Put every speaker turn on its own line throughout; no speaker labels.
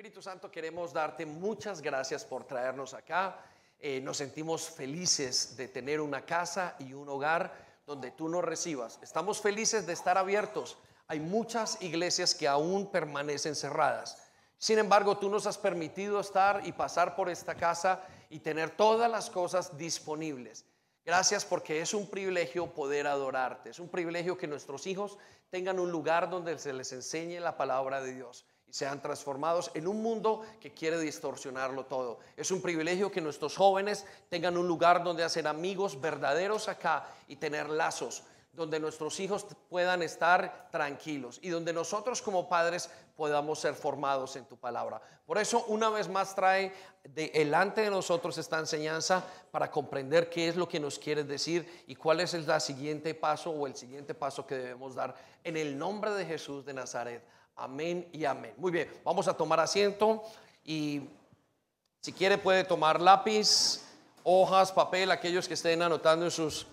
Espíritu Santo, queremos darte muchas gracias por traernos acá. Eh, nos sentimos felices de tener una casa y un hogar donde tú nos recibas. Estamos felices de estar abiertos. Hay muchas iglesias que aún permanecen cerradas. Sin embargo, tú nos has permitido estar y pasar por esta casa y tener todas las cosas disponibles. Gracias porque es un privilegio poder adorarte. Es un privilegio que nuestros hijos tengan un lugar donde se les enseñe la palabra de Dios y sean transformados en un mundo que quiere distorsionarlo todo. Es un privilegio que nuestros jóvenes tengan un lugar donde hacer amigos verdaderos acá y tener lazos, donde nuestros hijos puedan estar tranquilos y donde nosotros como padres podamos ser formados en tu palabra. Por eso una vez más trae delante de nosotros esta enseñanza para comprender qué es lo que nos quiere decir y cuál es el siguiente paso o el siguiente paso que debemos dar en el nombre de Jesús de Nazaret. Amén y amén. Muy bien, vamos a tomar asiento y si quiere puede tomar lápiz, hojas, papel, aquellos que estén anotando en sus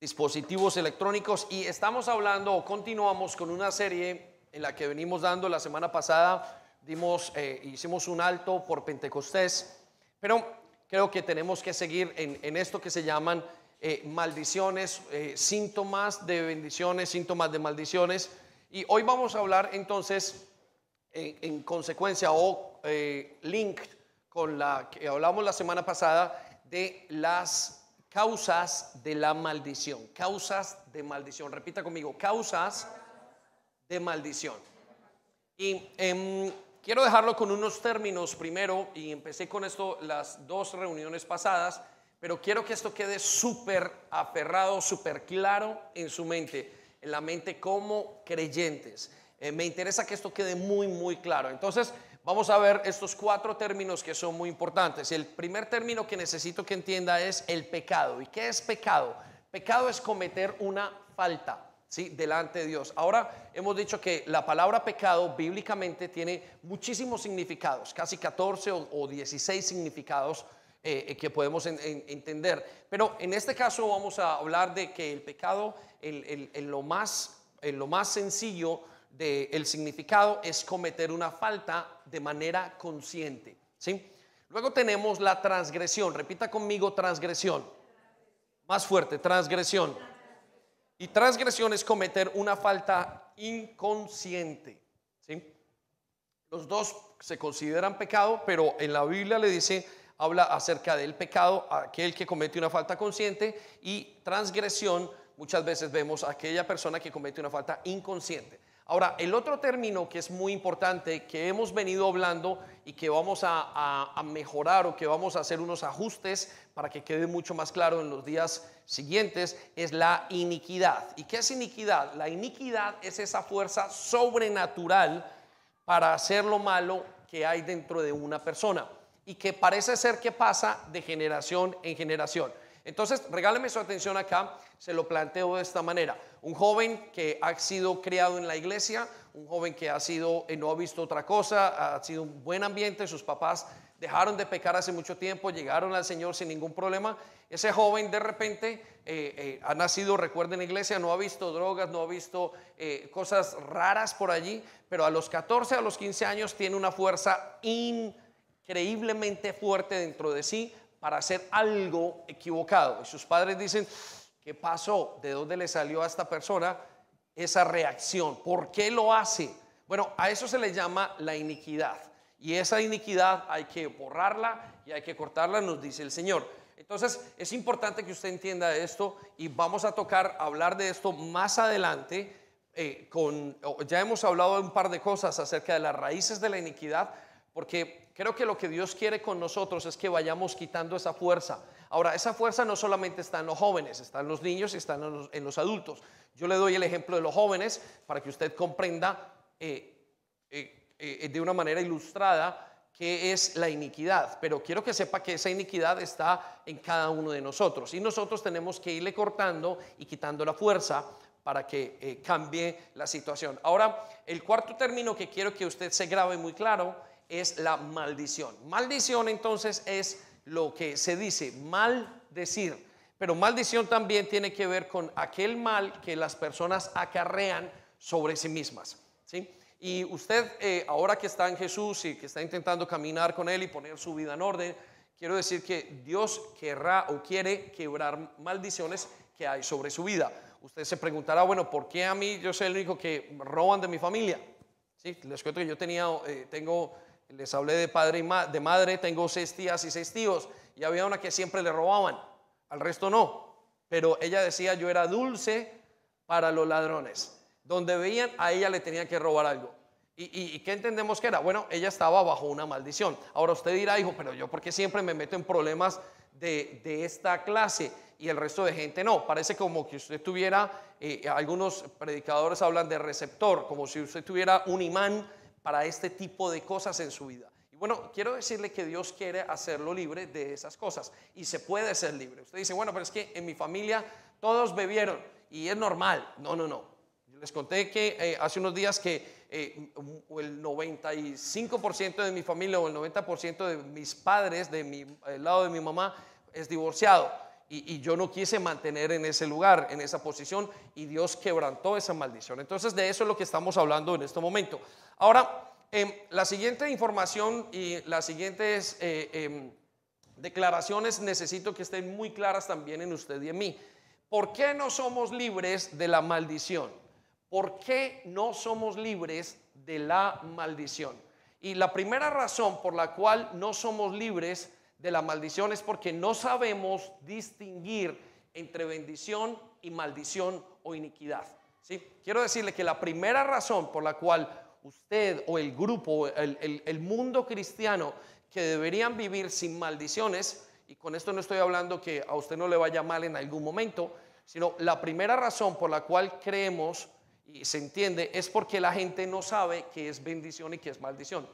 dispositivos electrónicos y estamos hablando o continuamos con una serie en la que venimos dando la semana pasada, dimos, eh, hicimos un alto por Pentecostés, pero creo que tenemos que seguir en, esto que se llaman eh, maldiciones, eh, síntomas de bendiciones, síntomas de maldiciones. Y hoy vamos a hablar entonces, en, consecuencia o eh, link con la que hablamos la semana pasada, de las causas de la maldición. Causas de maldición. Repita conmigo, causas de maldición. Y em, quiero dejarlo con unos términos primero, y empecé con esto las dos reuniones pasadas, pero quiero que esto quede súper aferrado, súper claro en su mente en la mente como creyentes. Eh, me interesa que esto quede muy, muy claro. Entonces, vamos a ver estos cuatro términos que son muy importantes. El primer término que necesito que entienda es el pecado. ¿Y qué es pecado? Pecado es cometer una falta. ¿Sí? delante de Dios. Ahora hemos dicho que la palabra pecado bíblicamente tiene muchísimos significados, casi 14 o, 16 significados eh, que podemos entender. Pero en este caso vamos a hablar de que el pecado en, lo, más, lo más sencillo del significado es cometer una falta de manera consciente. ¿sí? Luego tenemos la transgresión. Repita conmigo transgresión. Más fuerte, transgresión. Y transgresión es cometer una falta inconsciente. ¿sí? Los dos se consideran pecado, pero en la Biblia le dice, habla acerca del pecado, aquel que comete una falta consciente, y transgresión muchas veces vemos a aquella persona que comete una falta inconsciente. Ahora, el otro término que es muy importante, que hemos venido hablando y que vamos a, mejorar o que vamos a hacer unos ajustes para que quede mucho más claro en los días siguientes, es la iniquidad. ¿Y qué es iniquidad? La iniquidad es esa fuerza sobrenatural para hacer lo malo que hay dentro de una persona y que parece ser que pasa de generación en generación. Entonces, regáleme su atención acá, se lo planteo de esta manera. Un joven que ha sido criado en la iglesia, un joven que ha sido, eh, no ha visto otra cosa, ha sido un buen ambiente, sus papás dejaron de pecar hace mucho tiempo, llegaron al Señor sin ningún problema. Ese joven de repente eh, eh, ha nacido, recuerden, en la iglesia, no ha visto drogas, no ha visto cosas raras por allí, pero a los 14, a los 15 años tiene una fuerza increíblemente fuerte dentro de sí para hacer algo equivocado. Y sus padres dicen, ¿qué pasó? ¿De dónde le salió a esta persona esa reacción? ¿Por qué lo hace? Bueno, a eso se le llama la iniquidad. Y esa iniquidad hay que borrarla y hay que cortarla, nos dice el Señor. Entonces es importante que usted entienda esto y vamos a tocar, hablar de esto más adelante. Eh, con, ya hemos hablado un par de cosas acerca de las raíces de la iniquidad, porque creo que lo que Dios quiere con nosotros es que vayamos quitando esa fuerza. Ahora, esa fuerza no solamente está en los jóvenes, está en los niños y está en los, adultos. Yo le doy el ejemplo de los jóvenes para que usted comprenda eh, eh, eh, de una manera ilustrada qué es la iniquidad. Pero quiero que sepa que esa iniquidad está en cada uno de nosotros. Y nosotros tenemos que irle cortando y quitando la fuerza para que cambie la situación. Ahora, el cuarto término que quiero que usted se grabe muy claro es la maldición. Maldición entonces es lo que se dice, maldecir. Pero maldición también tiene que ver con aquel mal que las personas acarrean sobre sí mismas. ¿sí? Y usted, eh, ahora que está en Jesús y que está intentando caminar con Él y poner su vida en orden, quiero decir que Dios querrá o quiere quebrar maldiciones que hay sobre su vida. Usted se preguntará, bueno, ¿por qué a mí yo soy el único que roban de mi familia? Sí, les cuento que yo tenía, eh, tengo, les hablé de padre y de madre, tengo seis tías y seis tíos, y había una que siempre le robaban, al resto no. Pero ella decía, yo era dulce para los ladrones. Donde veían, a ella le tenían que robar algo. ¿Y, qué entendemos que era? Bueno, ella estaba bajo una maldición. Ahora usted dirá, hijo, pero yo porque siempre me meto en problemas de, esta clase y el resto de gente no. Parece como que usted tuviera, eh, algunos predicadores hablan de receptor, como si usted tuviera un imán para este tipo de cosas en su vida. Y bueno, quiero decirle que Dios quiere hacerlo libre de esas cosas y se puede ser libre. Usted dice, bueno, pero es que en mi familia todos bebieron y es normal. No, no, no. Les conté que eh, hace unos días que eh, el 95% de mi familia o el 90% de mis padres, de mi, el lado de mi mamá, es divorciado. Y, yo no quise mantener en ese lugar, en esa posición, y Dios quebrantó esa maldición. Entonces de eso es lo que estamos hablando en este momento. Ahora, em, la siguiente información y las siguientes eh, em, declaraciones necesito que estén muy claras también en usted y en mí. ¿Por qué no somos libres de la maldición? ¿Por qué no somos libres de la maldición? Y la primera razón por la cual no somos libres de la maldición es porque no sabemos distinguir entre bendición y maldición o iniquidad. ¿sí? Quiero decirle que la primera razón por la cual usted o el grupo, el, el mundo cristiano que deberían vivir sin maldiciones, y con esto no estoy hablando que a usted no le vaya mal en algún momento, sino la primera razón por la cual creemos y se entiende es porque la gente no sabe qué es bendición y qué es maldición.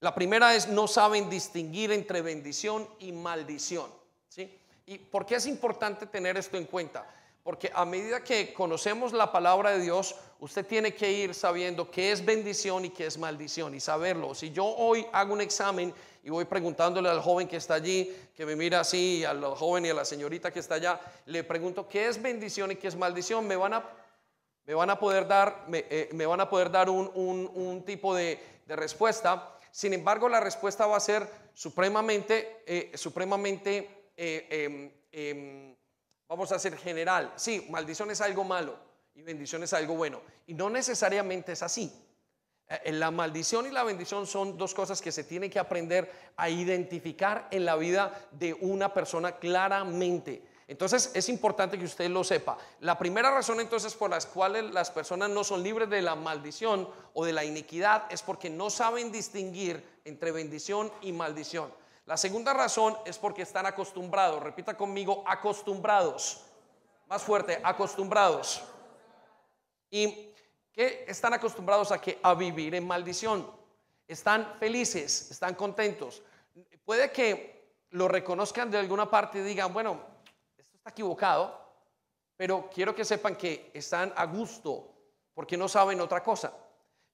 La primera es no saben distinguir entre bendición y maldición. ¿sí? ¿Y por qué es importante tener esto en cuenta? Porque a medida que conocemos la palabra de Dios, usted tiene que ir sabiendo qué es bendición y qué es maldición y saberlo. Si yo hoy hago un examen y voy preguntándole al joven que está allí, que me mira así, al joven y a la señorita que está allá, le pregunto qué es bendición y qué es maldición, me van a me van a poder dar, me, eh, van a poder dar un, tipo de, respuesta. Sin embargo, la respuesta va a ser supremamente, eh, supremamente, eh, em, em, vamos a ser general. Sí, maldición es algo malo y bendición es algo bueno. Y no necesariamente es así. La maldición y la bendición son dos cosas que se tienen que aprender a identificar en la vida de una persona claramente. Entonces es importante que usted lo sepa. La primera razón entonces por las cuales las personas no son libres de la maldición o de la iniquidad es porque no saben distinguir entre bendición y maldición. La segunda razón es porque están acostumbrados, repita conmigo, acostumbrados. Más fuerte, acostumbrados. ¿Y qué están acostumbrados a que a vivir en maldición? Están felices, están contentos. Puede que lo reconozcan de alguna parte y digan, bueno, equivocado, pero quiero que sepan que están a gusto porque no saben otra cosa.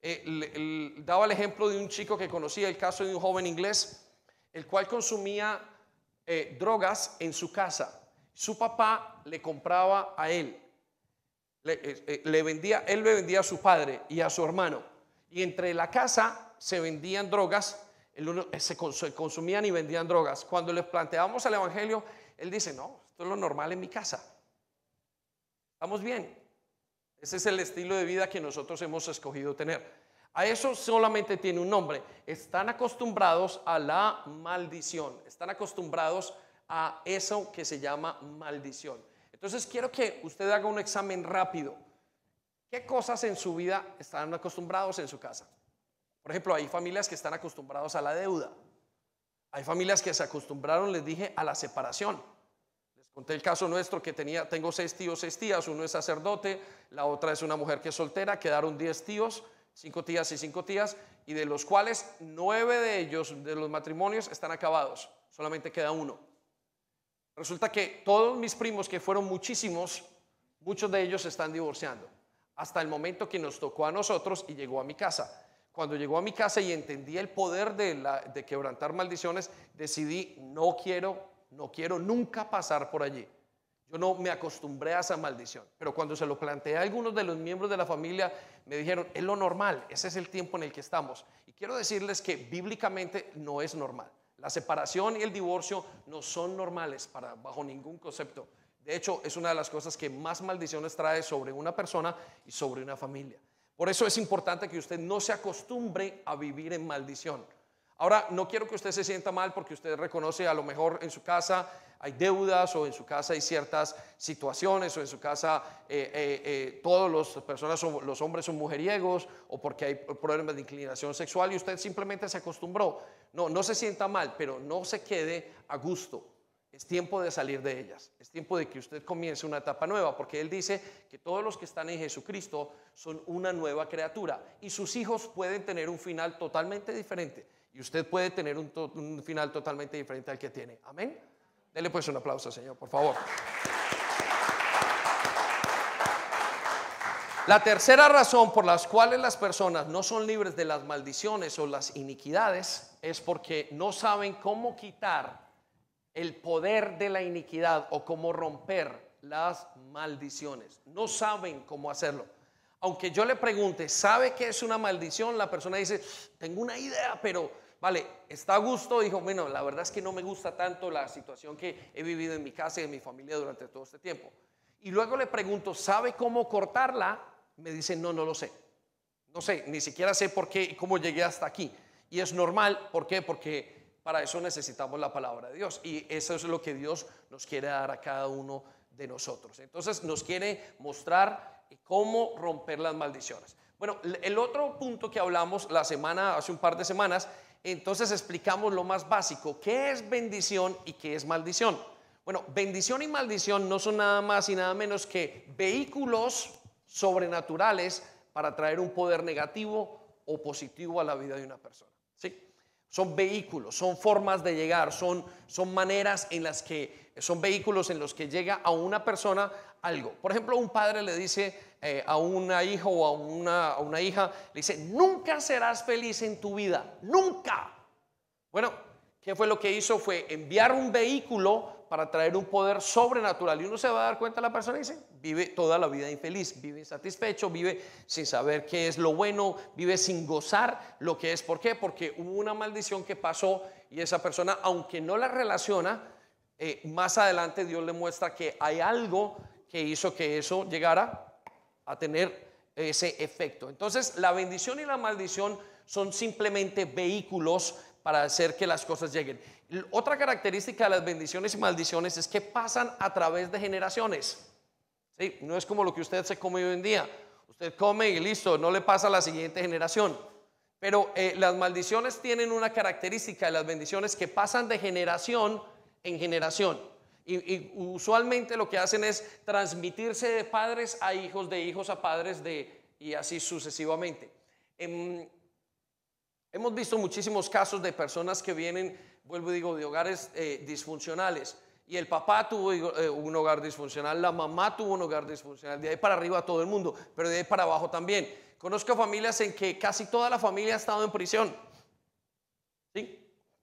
Eh, daba el ejemplo de un chico que conocía el caso de un joven inglés, el cual consumía eh, drogas en su casa. Su papá le compraba a él, le, eh, vendía, él le vendía a su padre y a su hermano. Y entre la casa se vendían drogas, se consumían y vendían drogas. Cuando les planteamos al Evangelio, él dice, no, esto es lo normal en mi casa. Estamos bien. Ese es el estilo de vida que nosotros hemos escogido tener. A eso solamente tiene un nombre. Están acostumbrados a la maldición. Están acostumbrados a eso que se llama maldición. Entonces quiero que usted haga un examen rápido. ¿Qué cosas en su vida están acostumbrados en su casa? Por ejemplo, hay familias que están acostumbrados a la deuda. Hay familias que se acostumbraron, les dije, a la separación. Conté el caso nuestro que tenía, tengo seis tíos, seis tías, uno es sacerdote, la otra es una mujer que es soltera, quedaron diez tíos, cinco tías y cinco tías, y de los cuales nueve de ellos, de los matrimonios, están acabados, solamente queda uno. Resulta que todos mis primos, que fueron muchísimos, muchos de ellos están divorciando, hasta el momento que nos tocó a nosotros y llegó a mi casa. Cuando llegó a mi casa y entendí el poder de, de quebrantar maldiciones, decidí, no quiero no quiero nunca pasar por allí. Yo no me acostumbré a esa maldición. Pero cuando se lo planteé a algunos de los miembros de la familia, me dijeron, es lo normal, ese es el tiempo en el que estamos. Y quiero decirles que bíblicamente no es normal. La separación y el divorcio no son normales para, bajo ningún concepto. De hecho, es una de las cosas que más maldiciones trae sobre una persona y sobre una familia. Por eso es importante que usted no se acostumbre a vivir en maldición. Ahora, no quiero que usted se sienta mal porque usted reconoce a lo mejor en su casa hay deudas o en su casa hay ciertas situaciones o en su casa eh, eh, eh, personas, son, los hombres son mujeriegos o porque hay problemas de inclinación sexual y usted simplemente se acostumbró. No, no se sienta mal, pero no se quede a gusto. Es tiempo de salir de ellas. Es tiempo de que usted comience una etapa nueva, porque Él dice que todos los que están en Jesucristo son una nueva criatura y sus hijos pueden tener un final totalmente diferente y usted puede tener un, final totalmente diferente al que tiene. Amén. Dele pues un aplauso, Señor, por favor. La tercera razón por las cuales las personas no son libres de las maldiciones o las iniquidades es porque no saben cómo quitar el poder de la iniquidad o cómo romper las maldiciones. No saben cómo hacerlo. Aunque yo le pregunte, ¿sabe qué es una maldición? La persona dice, tengo una idea, pero vale, está a gusto. Dijo, bueno, la verdad es que no me gusta tanto la situación que he vivido en mi casa y en mi familia durante todo este tiempo. Y luego le pregunto, ¿sabe cómo cortarla? Me dice, no, no lo sé. No sé, ni siquiera sé por qué cómo llegué hasta aquí. Y es normal, ¿por qué? Porque para eso necesitamos la palabra de Dios y eso es lo que Dios nos quiere dar a cada uno de nosotros. Entonces nos quiere mostrar cómo romper las maldiciones. Bueno, el otro punto que hablamos la semana, hace un par de semanas, entonces explicamos lo más básico, qué es bendición y qué es maldición. Bueno, bendición y maldición no son nada más y nada menos que vehículos sobrenaturales para traer un poder negativo o positivo a la vida de una persona. ¿Sí? son vehículos, son formas de llegar, son, son maneras en las que, son vehículos en los que llega a una persona algo. Por ejemplo, un padre le dice eh, a una hija o a una, a una hija, le dice, nunca serás feliz en tu vida, nunca. Bueno, ¿qué fue lo que hizo? Fue enviar un vehículo para traer un poder sobrenatural. Y uno se va a dar cuenta, la persona dice, vive toda la vida infeliz, vive insatisfecho, vive sin saber qué es lo bueno, vive sin gozar lo que es. ¿Por qué? Porque hubo una maldición que pasó y esa persona, aunque no la relaciona, eh, más adelante Dios le muestra que hay algo que hizo que eso llegara a tener ese efecto. Entonces, la bendición y la maldición son simplemente vehículos para hacer que las cosas lleguen. Otra característica de las bendiciones y maldiciones es que pasan a través de generaciones. ¿Sí? No es como lo que usted se come hoy en día. Usted come y listo, no le pasa a la siguiente generación. Pero eh, las maldiciones tienen una característica de las bendiciones que pasan de generación en generación. Y, usualmente lo que hacen es transmitirse de padres a hijos, de hijos a padres, de, y así sucesivamente. Em, hemos visto muchísimos casos de personas que vienen vuelvo y digo, de hogares eh, disfuncionales. Y el papá tuvo eh, un hogar disfuncional, la mamá tuvo un hogar disfuncional, de ahí para arriba todo el mundo, pero de ahí para abajo también. Conozco familias en que casi toda la familia ha estado en prisión.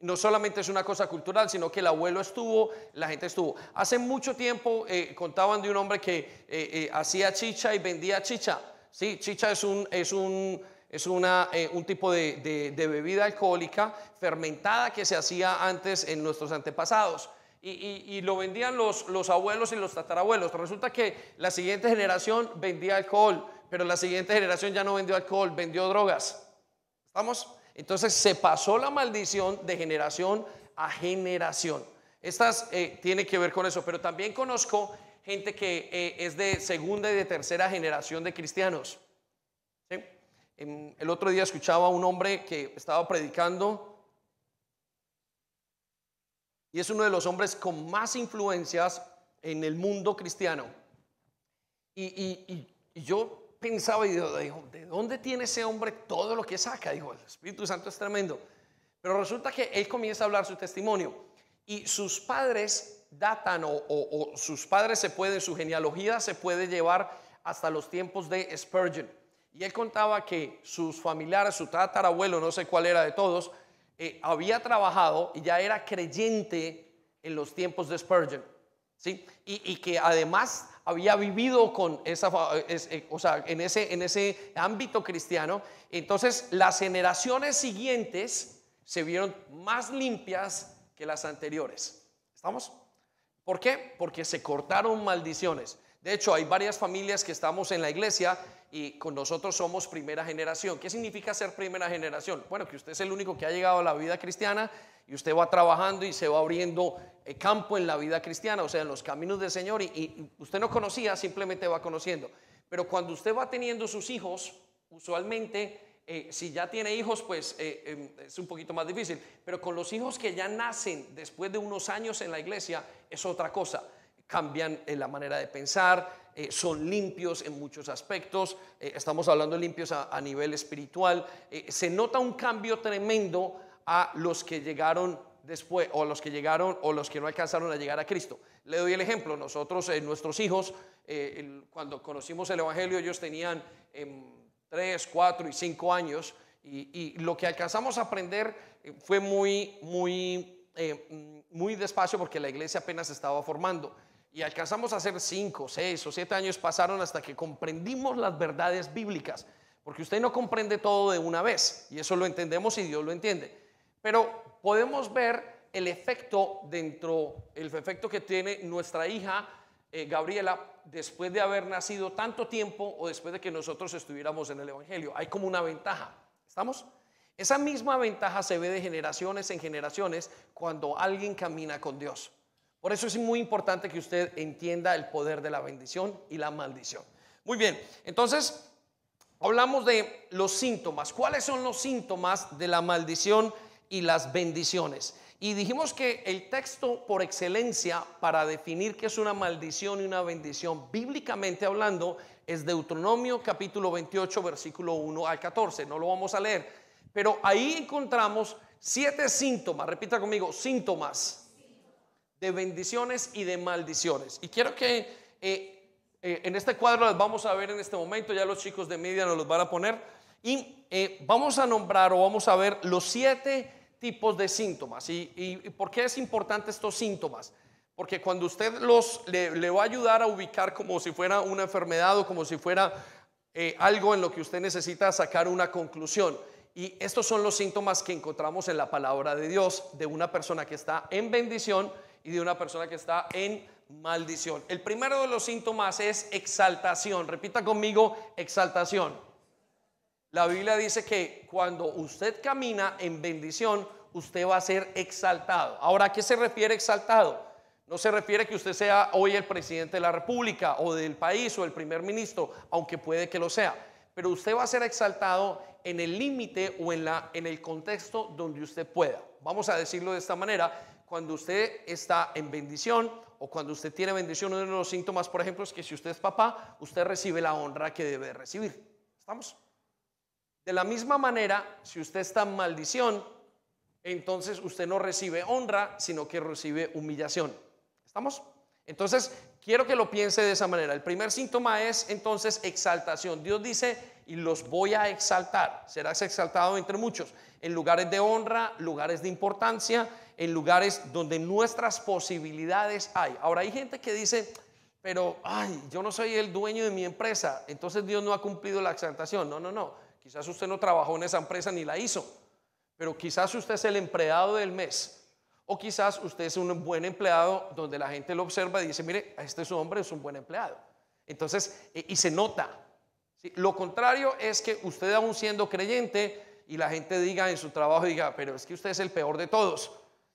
No solamente es una cosa cultural, sino que el abuelo estuvo, la gente estuvo. Hace mucho tiempo eh, contaban de un hombre que hacía chicha y vendía chicha. Sí, chicha es un, es un es una, eh, un tipo de, bebida alcohólica fermentada que se hacía antes en nuestros antepasados. Y, lo vendían los, los, abuelos y los tatarabuelos. Resulta que la siguiente generación vendía alcohol, pero la siguiente generación ya no vendió alcohol, vendió drogas. ¿Estamos? Entonces se pasó la maldición de generación a generación. Estas eh, tiene que ver con eso, pero también conozco gente que eh, es de segunda y de tercera generación de cristianos el otro día escuchaba a un hombre que estaba predicando y es uno de los hombres con más influencias en el mundo cristiano. Y, yo pensaba y digo, ¿de dónde tiene ese hombre todo lo que saca? Digo, el Espíritu Santo es tremendo. Pero resulta que él comienza a hablar su testimonio y sus padres datan o, o sus padres se pueden, su genealogía se puede llevar hasta los tiempos de Spurgeon. Y él contaba que sus familiares, su tatarabuelo, no sé cuál era de todos, eh, había trabajado y ya era creyente en los tiempos de Spurgeon. ¿Sí? Y, que además había vivido con esa, eh, o sea, en ese, en ese ámbito cristiano. Entonces, las generaciones siguientes se vieron más limpias que las anteriores. ¿Estamos? ¿Por qué? Porque se cortaron maldiciones. De hecho, hay varias familias que estamos en la iglesia y con nosotros somos primera generación. ¿Qué significa ser primera generación? Bueno, que usted es el único que ha llegado a la vida cristiana y usted va trabajando y se va abriendo eh, campo en la vida cristiana, o sea, en los caminos del Señor y, usted no conocía, simplemente va conociendo. Pero cuando usted va teniendo sus hijos, usualmente eh, si ya tiene hijos, pues eh, em, es un poquito más difícil. Pero con los hijos que ya nacen después de unos años en la iglesia, es otra cosa. Cambian la manera de pensar, eh, son limpios en muchos aspectos, eh, estamos hablando de limpios a, nivel espiritual, eh, se nota un cambio tremendo a los que llegaron después, o los que llegaron, o los que no alcanzaron a llegar a Cristo. Le doy el ejemplo, nosotros, nuestros hijos, cuando conocimos el Evangelio, ellos tenían 3, em, 4 y 5 años, y, lo que alcanzamos a aprender fue muy, muy, muy despacio porque la iglesia apenas estaba formando y alcanzamos a hacer cinco, seis o siete años pasaron hasta que comprendimos las verdades bíblicas, porque usted no comprende todo de una vez, y eso lo entendemos y Dios lo entiende, pero podemos ver el efecto dentro, el efecto que tiene nuestra hija eh, Gabriela después de haber nacido tanto tiempo o después de que nosotros estuviéramos en el Evangelio. Hay como una ventaja, ¿estamos? Esa misma ventaja se ve de generaciones en generaciones cuando alguien camina con Dios. Por eso es muy importante que usted entienda el poder de la bendición y la maldición. Muy bien, entonces hablamos de los síntomas. ¿Cuáles son los síntomas de la maldición y las bendiciones? Y dijimos que el texto por excelencia para definir qué es una maldición y una bendición, bíblicamente hablando, es Deuteronomio capítulo 28, versículo 1 al 14. No lo vamos a leer, pero ahí encontramos siete síntomas. Repita conmigo, síntomas de bendiciones y de maldiciones. Y quiero que eh, eh, en este cuadro las vamos a ver en este momento, ya los chicos de media nos los van a poner, y eh, vamos a nombrar o vamos a ver los siete tipos de síntomas. ¿Y, y, por qué es importante estos síntomas? Porque cuando usted los le, le, va a ayudar a ubicar como si fuera una enfermedad o como si fuera algo en lo que usted necesita sacar una conclusión. Y estos son los síntomas que encontramos en la palabra de Dios de una persona que está en bendición y de una persona que está en maldición. El primero de los síntomas es exaltación. Repita conmigo, exaltación. La Biblia dice que cuando usted camina en bendición, usted va a ser exaltado. Ahora, ¿a qué se refiere exaltado? No se refiere que usted sea hoy el presidente de la República o del país o el primer ministro, aunque puede que lo sea. Pero usted va a ser exaltado en el límite o en, la, en el contexto donde usted pueda. Vamos a decirlo de esta manera cuando usted está en bendición o cuando usted tiene bendición, uno de los síntomas, por ejemplo, es que si usted es papá, usted recibe la honra que debe recibir. ¿Estamos? De la misma manera, si usted está en maldición, entonces usted no recibe honra, sino que recibe humillación. ¿Estamos? Entonces, quiero que lo piense de esa manera. El primer síntoma es entonces exaltación. Dios dice, y los voy a exaltar. Serás exaltado entre muchos, en lugares de honra, lugares de importancia, en lugares donde nuestras posibilidades hay. Ahora hay gente que dice, pero, ay, yo no soy el dueño de mi empresa, entonces Dios no ha cumplido la exaltación. No, no, no. Quizás usted no trabajó en esa empresa ni la hizo, pero quizás usted es el empleado del mes. O quizás usted es un buen empleado donde la gente lo observa y dice, mire, este es un hombre, es un buen empleado. Entonces, e, y se nota. Lo contrario es que usted aún siendo creyente y la gente diga en su trabajo, diga, pero es que usted es el peor de todos.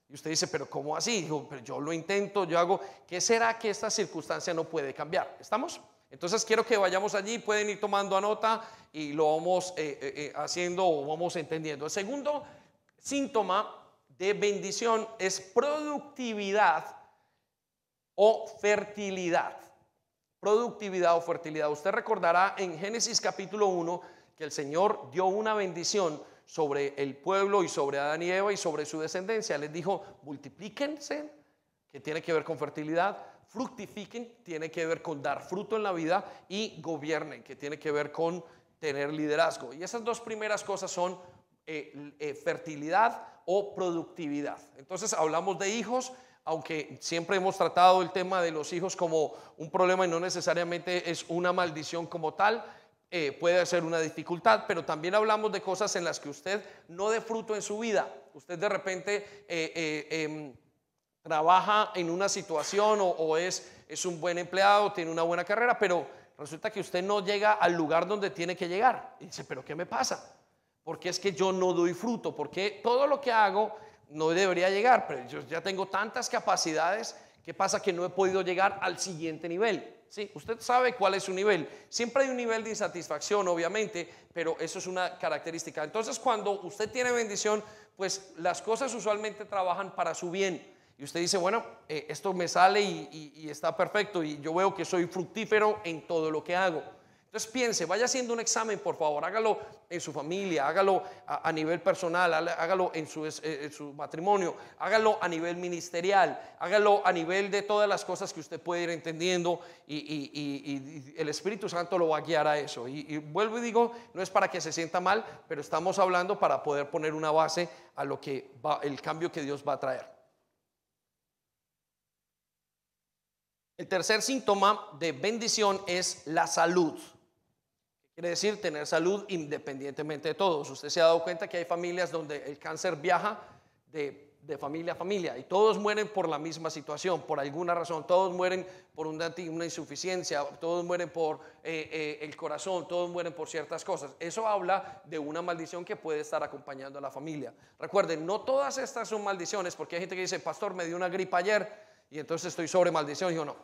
Y usted dice, pero ¿cómo así? Digo, pero yo lo intento, yo hago, ¿qué será que esta circunstancia no puede cambiar? ¿Estamos? Entonces quiero que vayamos allí, pueden ir tomando nota y lo vamos eh, eh, eh, haciendo o vamos entendiendo. El segundo síntoma de bendición es productividad o fertilidad. Productividad o fertilidad. Usted recordará en Génesis capítulo 1 que el Señor dio una bendición sobre el pueblo y sobre Adán y Eva y sobre su descendencia. Les dijo, multiplíquense, que tiene que ver con fertilidad, fructifiquen, tiene que ver con dar fruto en la vida, y gobiernen, que tiene que ver con tener liderazgo. Y esas dos primeras cosas son eh, eh, fertilidad o productividad. Entonces hablamos de hijos, aunque siempre hemos tratado el tema de los hijos como un problema y no necesariamente es una maldición como tal, eh, puede ser una dificultad, pero también hablamos de cosas en las que usted no dé fruto en su vida. Usted de repente eh, eh, em, trabaja en una situación o, es, es un buen empleado, tiene una buena carrera, pero resulta que usted no llega al lugar donde tiene que llegar. Y dice, pero ¿qué me pasa? Porque es que yo no doy fruto, porque todo lo que hago no debería llegar, pero yo ya tengo tantas capacidades, ¿qué pasa que no he podido llegar al siguiente nivel? ¿Sí? Usted sabe cuál es su nivel. Siempre hay un nivel de insatisfacción, obviamente, pero eso es una característica. Entonces, cuando usted tiene bendición, pues las cosas usualmente trabajan para su bien. Y usted dice, bueno, eh, esto me sale y está perfecto y yo veo que soy fructífero en todo lo que hago. Entonces piense, vaya haciendo un examen, por favor, hágalo en su familia, hágalo a, nivel personal, hágalo en su, eh, en su, matrimonio, hágalo a nivel ministerial, hágalo a nivel de todas las cosas que usted puede ir entendiendo y, el Espíritu Santo lo va a guiar a eso. Y, vuelvo y digo, no es para que se sienta mal, pero estamos hablando para poder poner una base a lo que va, el cambio que Dios va a traer. El tercer síntoma de bendición es la salud. Quiere decir tener salud independientemente de todos. Usted se ha dado cuenta que hay familias donde el cáncer viaja de, familia a familia y todos mueren por la misma situación, por alguna razón. Todos mueren por una, insuficiencia, todos mueren por eh, eh, el corazón, todos mueren por ciertas cosas. Eso habla de una maldición que puede estar acompañando a la familia. Recuerden, no todas estas son maldiciones, porque hay gente que dice, pastor, me dio una gripa ayer y entonces estoy sobre maldición. Y yo no,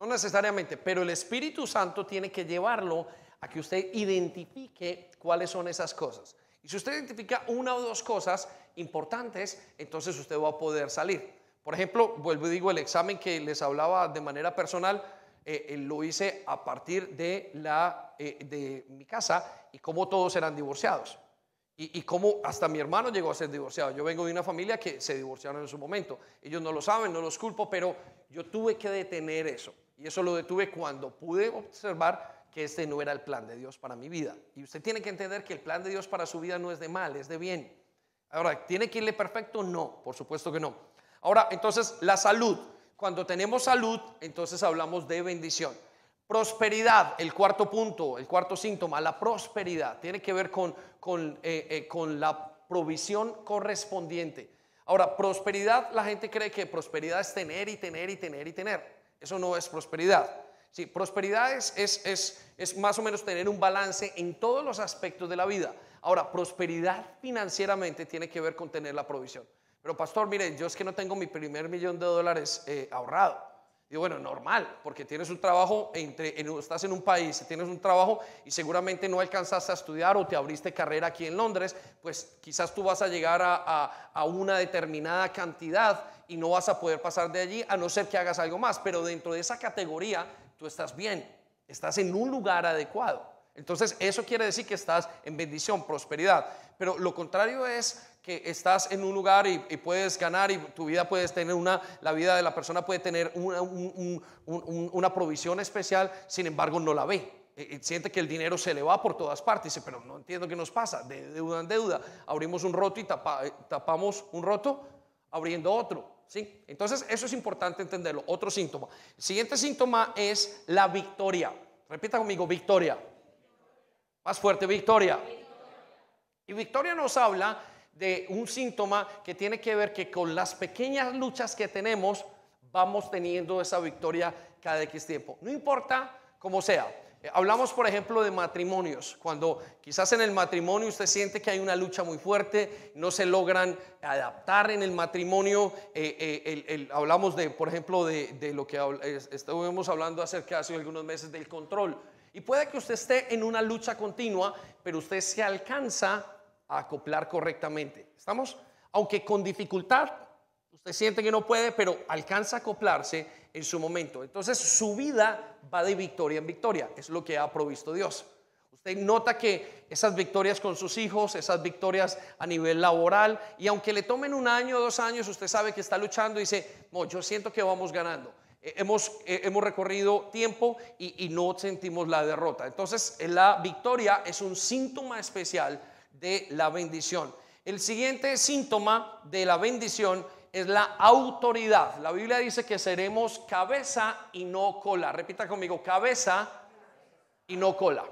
no necesariamente, pero el Espíritu Santo tiene que llevarlo a que usted identifique cuáles son esas cosas. Y si usted identifica una o dos cosas importantes, entonces usted va a poder salir. Por ejemplo, vuelvo y digo, el examen que les hablaba de manera personal, eh, eh, lo hice a partir de, la, eh, de mi casa y cómo todos eran divorciados. Y, y, cómo hasta mi hermano llegó a ser divorciado. Yo vengo de una familia que se divorciaron en su momento. Ellos no lo saben, no los culpo, pero yo tuve que detener eso. Y eso lo detuve cuando pude observar que este no era el plan de Dios para mi vida. Y usted tiene que entender que el plan de Dios para su vida no es de mal, es de bien. Ahora, ¿tiene que irle perfecto? No, por supuesto que no. Ahora, entonces, la salud. Cuando tenemos salud, entonces hablamos de bendición. Prosperidad, el cuarto punto, el cuarto síntoma, la prosperidad, tiene que ver con, con, eh, eh, con la provisión correspondiente. Ahora, prosperidad, la gente cree que prosperidad es tener y tener y tener y tener. Eso no es prosperidad. Sí, prosperidad es, es, es, más o menos tener un balance en todos los aspectos de la vida. Ahora, prosperidad financieramente tiene que ver con tener la provisión. Pero pastor, mire, yo es que no tengo mi primer millón de dólares eh, ahorrado. Digo, bueno, normal, porque tienes un trabajo, entre, estás en un país, tienes un trabajo y seguramente no alcanzaste a estudiar o te abriste carrera aquí en Londres, pues quizás tú vas a llegar a, a una determinada cantidad y no vas a poder pasar de allí a no ser que hagas algo más. Pero dentro de esa categoría tú estás bien, estás en un lugar adecuado. Entonces, eso quiere decir que estás en bendición, prosperidad. Pero lo contrario es que estás en un lugar y, puedes ganar y tu vida puedes tener una, la vida de la persona puede tener una, una provisión especial, sin embargo no la ve. E, siente que el dinero se le va por todas partes. Dice, pero no entiendo qué nos pasa. De deuda en deuda. Abrimos un roto y eh, tapamos un roto abriendo otro. Entonces, eso es importante entenderlo. Otro síntoma. El siguiente síntoma es la victoria. Repita conmigo, victoria. Más fuerte, victoria. Y victoria nos habla de un síntoma que tiene que ver que con las pequeñas luchas que tenemos, vamos teniendo esa victoria cada X tiempo. No importa cómo sea. Eh, hablamos, por ejemplo, de matrimonios, cuando quizás en el matrimonio usted siente que hay una lucha muy fuerte, no se logran adaptar en el matrimonio. Eh, eh, hablamos de, por ejemplo, de, lo que estuvimos hablando acerca hace algunos meses del control. Y puede que usted esté en una lucha continua, pero usted se alcanza a acoplar correctamente. ¿Estamos? Aunque con dificultad, usted siente que no puede, pero alcanza a acoplarse en su momento. Entonces su vida va de victoria en victoria, es lo que ha provisto Dios. Usted nota que esas victorias con sus hijos, esas victorias a nivel laboral, y aunque le tomen un año o dos años, usted sabe que está luchando y dice, no, yo siento que vamos ganando. Eh, hemos, eh, hemos recorrido tiempo y, y no sentimos la derrota. Entonces la victoria es un síntoma especial de la bendición. El siguiente síntoma de la bendición es la autoridad. La Biblia dice que seremos cabeza y no cola. Repita conmigo, cabeza y no cola.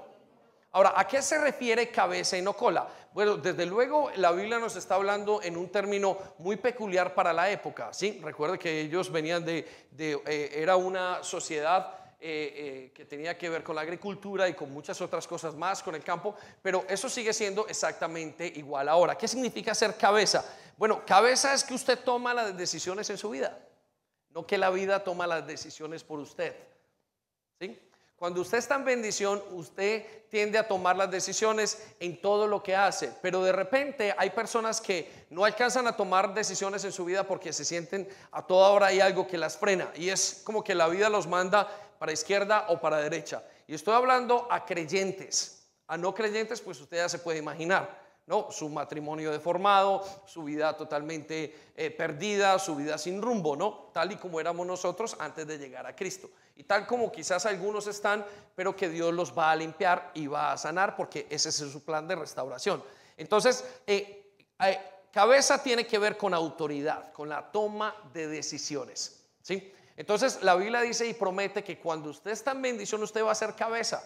Ahora, ¿a qué se refiere cabeza y no cola? Bueno, desde luego la Biblia nos está hablando en un término muy peculiar para la época, ¿sí? Recuerde que ellos venían de, eh, era una sociedad eh, eh, que tenía que ver con la agricultura y con muchas otras cosas más, con el campo, pero eso sigue siendo exactamente igual ahora. ¿Qué significa ser cabeza? Bueno, cabeza es que usted toma las decisiones en su vida, no que la vida toma las decisiones por usted. ¿Sí? Cuando usted está en bendición, usted tiende a tomar las decisiones en todo lo que hace, pero de repente hay personas que no alcanzan a tomar decisiones en su vida porque se sienten a toda hora hay algo que las frena y es como que la vida los manda para izquierda o para derecha. Y estoy hablando a creyentes, a no creyentes, pues usted ya se puede imaginar. ¿No? Su matrimonio deformado, su vida totalmente eh, perdida, su vida sin rumbo, ¿no? Tal y como éramos nosotros antes de llegar a Cristo. Y tal como quizás algunos están, pero que Dios los va a limpiar y va a sanar porque ese es su plan de restauración. Entonces, eh, eh, cabeza tiene que ver con autoridad, con la toma de decisiones, ¿sí? Entonces, la Biblia dice y promete que cuando usted está en bendición, usted va a ser cabeza.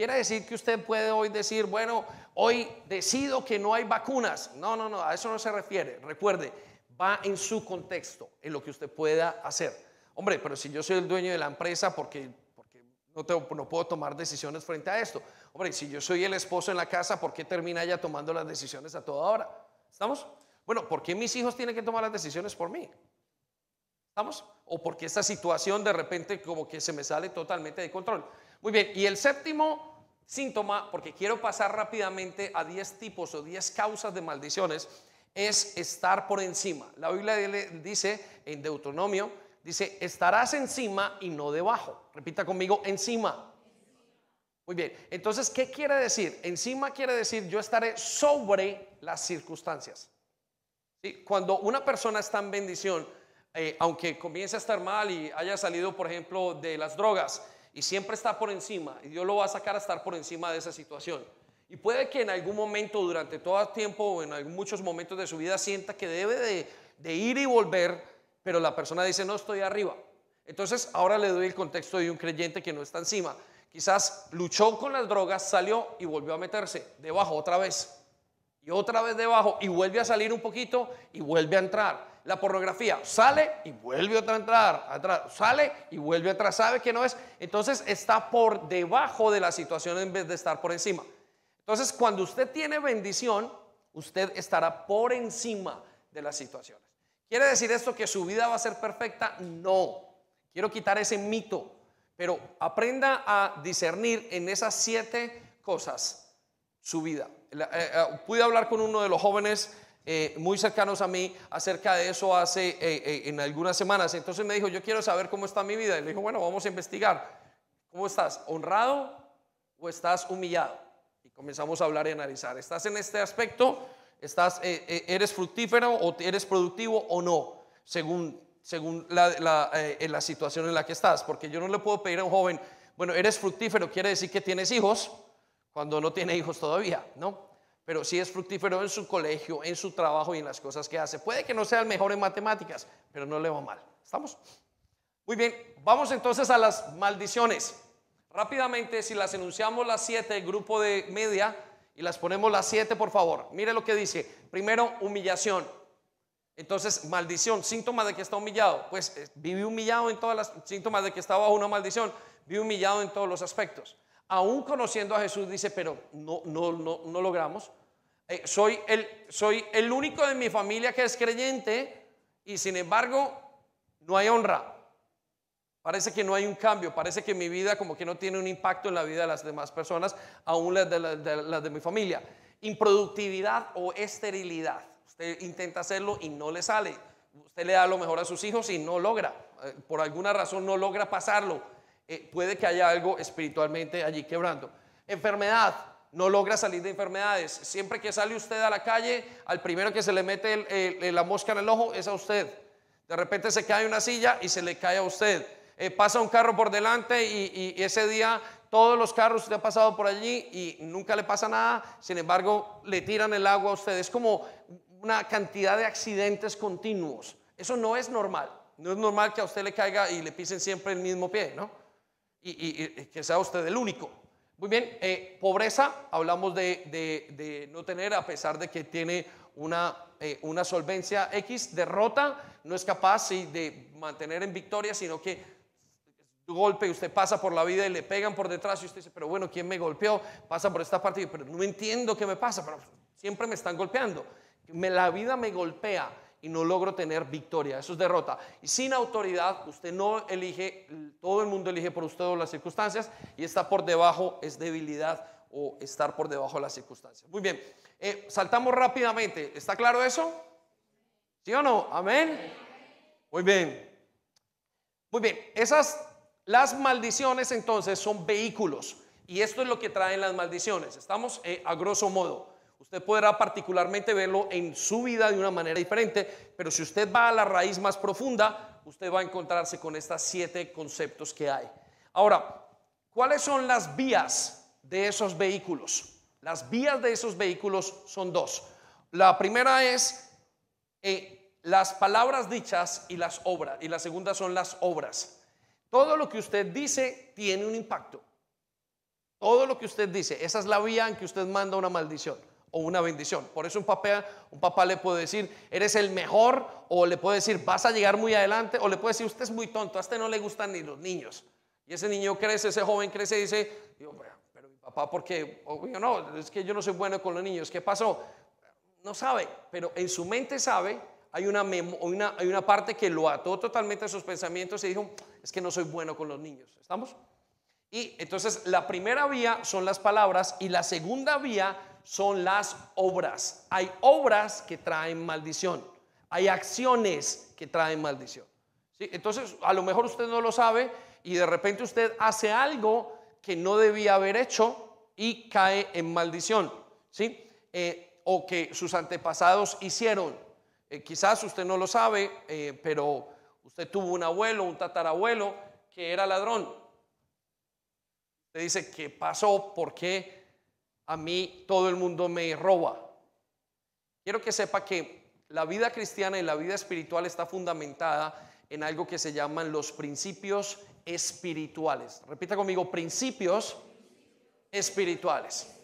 Quiere decir que usted puede hoy decir, bueno, hoy decido que no hay vacunas. No, no, no, a eso no se refiere. Recuerde, va en su contexto, en lo que usted pueda hacer. Hombre, pero si yo soy el dueño de la empresa, porque, porque no, no puedo tomar decisiones frente a esto? Hombre, si yo soy el esposo en la casa, ¿por qué termina ella tomando las decisiones a toda hora? ¿Estamos? Bueno, ¿por qué mis hijos tienen que tomar las decisiones por mí? ¿Estamos? O porque esta situación de repente como que se me sale totalmente de control. Muy bien, y el séptimo síntoma, porque quiero pasar rápidamente a 10 tipos o 10 causas de maldiciones, es estar por encima. La Biblia dice en Deuteronomio, dice, estarás encima y no debajo. Repita conmigo, encima. Muy bien, entonces, ¿qué quiere decir? Encima quiere decir yo estaré sobre las circunstancias. Cuando una persona está en bendición, eh, aunque comience a estar mal y haya salido, por ejemplo, de las drogas, y siempre está por encima y Dios lo va a sacar a estar por encima de esa situación. Y puede que en algún momento, durante todo el tiempo o en muchos momentos de su vida sienta que debe de, ir y volver, pero la persona dice, no estoy arriba. Entonces ahora le doy el contexto de un creyente que no está encima. Quizás luchó con las drogas, salió y volvió a meterse debajo otra vez. Y otra vez debajo y vuelve a salir un poquito y vuelve a entrar la pornografía. Sale y vuelve otra a entrar, atrás, sale y vuelve atrás. ¿Sabe que no es? Entonces está por debajo de la situación en vez de estar por encima. Entonces, cuando usted tiene bendición, usted estará por encima de las situaciones. ¿Quiere decir esto que su vida va a ser perfecta? No. Quiero quitar ese mito, pero aprenda a discernir en esas siete cosas su vida. Eh, eh, pude hablar con uno de los jóvenes eh, muy cercanos a mí acerca de eso hace eh, eh, en algunas semanas. Entonces me dijo, yo quiero saber cómo está mi vida. Y le dijo, bueno, vamos a investigar. ¿Cómo estás? ¿Honrado o estás humillado? Y comenzamos a hablar y analizar. ¿Estás en este aspecto? ¿Estás, ¿Eres fructífero o eres productivo o no? Según, según la, la, la situación en la que estás. Porque yo no le puedo pedir a un joven, bueno, eres fructífero, quiere decir que tienes hijos cuando no tiene hijos todavía, ¿no? Pero sí es fructífero en su colegio, en su trabajo y en las cosas que hace. Puede que no sea el mejor en matemáticas, pero no le va mal. ¿Estamos? Muy bien, vamos entonces a las maldiciones. Rápidamente, si las enunciamos las siete, grupo de media, y las ponemos las siete, por favor. Mire lo que dice. Primero, humillación. Entonces, maldición, síntoma de que está humillado. Pues eh, vive humillado en todas las síntomas de que está bajo una maldición. Vive humillado en todos los aspectos. Aún conociendo a Jesús, dice, pero no, no, no, no logramos. Eh, soy, el, soy el único de mi familia que es creyente y sin embargo no hay honra. Parece que no hay un cambio, parece que mi vida como que no tiene un impacto en la vida de las demás personas, aún las de, las de mi familia. Improductividad o esterilidad. Usted intenta hacerlo y no le sale. Usted le da lo mejor a sus hijos y no logra. Eh, por alguna razón no logra pasarlo. Eh, puede que haya algo espiritualmente allí quebrando. Enfermedad no logra salir de enfermedades. Siempre que sale usted a la calle, al primero que se le mete la mosca en el ojo es a usted. De repente se cae una silla y se le cae a usted. Eh, pasa un carro por delante y, ese día todos los carros usted ha pasado por allí y nunca le pasa nada. Sin embargo, le tiran el agua a usted. Es como una cantidad de accidentes continuos. Eso no es normal. No es normal que a usted le caiga y le pisen siempre el mismo pie, ¿no? Y, que sea usted el único. Muy bien, eh, pobreza, hablamos de, no tener, a pesar de que tiene una, eh, una solvencia X, derrota, no es capaz de mantener en victoria, sino que golpe y usted pasa por la vida y le pegan por detrás y usted dice, pero bueno, ¿quién me golpeó? Pasa por esta parte, pero no entiendo qué me pasa, pero siempre me están golpeando. Me, la vida me golpea y no logro tener victoria. Eso es derrota. Y sin autoridad, usted no elige, todo el mundo elige por usted o las circunstancias y está por debajo, es debilidad o estar por debajo de las circunstancias. Muy bien, eh, saltamos rápidamente. ¿Está claro eso? ¿Sí o no? Amén. Muy bien. Muy bien, esas, las maldiciones entonces son vehículos. Y esto es lo que traen las maldiciones. Estamos eh, a grosso modo. Usted podrá particularmente verlo en su vida de una manera diferente, pero si usted va a la raíz más profunda, usted va a encontrarse con estos siete conceptos que hay. Ahora, ¿cuáles son las vías de esos vehículos? Las vías de esos vehículos son dos. La primera es eh, las palabras dichas y las obras, y la segunda son las obras. Todo lo que usted dice tiene un impacto. Todo lo que usted dice, esa es la vía en que usted manda una maldición o una bendición. Por eso un papá, un papá le puede decir, eres el mejor, o le puede decir, vas a llegar muy adelante, o le puede decir, usted es muy tonto, a este no le gustan ni los niños. Y ese niño crece, ese joven crece y dice, pero mi papá, ¿por qué? no, es que yo no soy bueno con los niños, ¿qué pasó? No sabe, pero en su mente sabe, hay una, una, hay una parte que lo ató totalmente a sus pensamientos y dijo, es que no soy bueno con los niños. ¿Estamos? Y entonces la primera vía son las palabras y la segunda vía son las obras. Hay obras que traen maldición. Hay acciones que traen maldición. Entonces, a lo mejor usted no lo sabe y de repente usted hace algo que no debía haber hecho y cae en maldición. ¿Sí? Eh, o que sus antepasados hicieron. Eh, quizás usted no lo sabe, eh, pero usted tuvo un abuelo, un tatarabuelo que era ladrón. Usted dice, ¿qué pasó? ¿Por qué? A mí todo el mundo me roba. Quiero que sepa que la vida cristiana y la vida espiritual está fundamentada en algo que se llaman los principios espirituales. Repita conmigo, principios espirituales.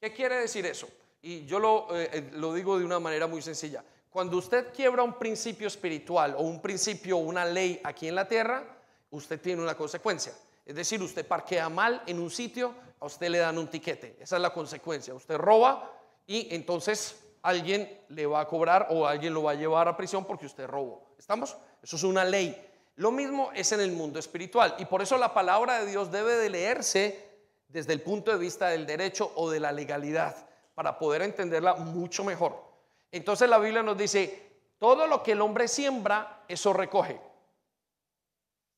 ¿Qué quiere decir eso? Y yo lo, eh, eh, lo digo de una manera muy sencilla. Cuando usted quiebra un principio espiritual o un principio una ley aquí en la tierra, usted tiene una consecuencia. Es decir, usted parquea mal en un sitio, a usted le dan un tiquete. Esa es la consecuencia. Usted roba y entonces alguien le va a cobrar o alguien lo va a llevar a prisión porque usted robó. ¿Estamos? Eso es una ley. Lo mismo es en el mundo espiritual y por eso la palabra de Dios debe de leerse desde el punto de vista del derecho o de la legalidad para poder entenderla mucho mejor. Entonces la Biblia nos dice, todo lo que el hombre siembra, eso recoge.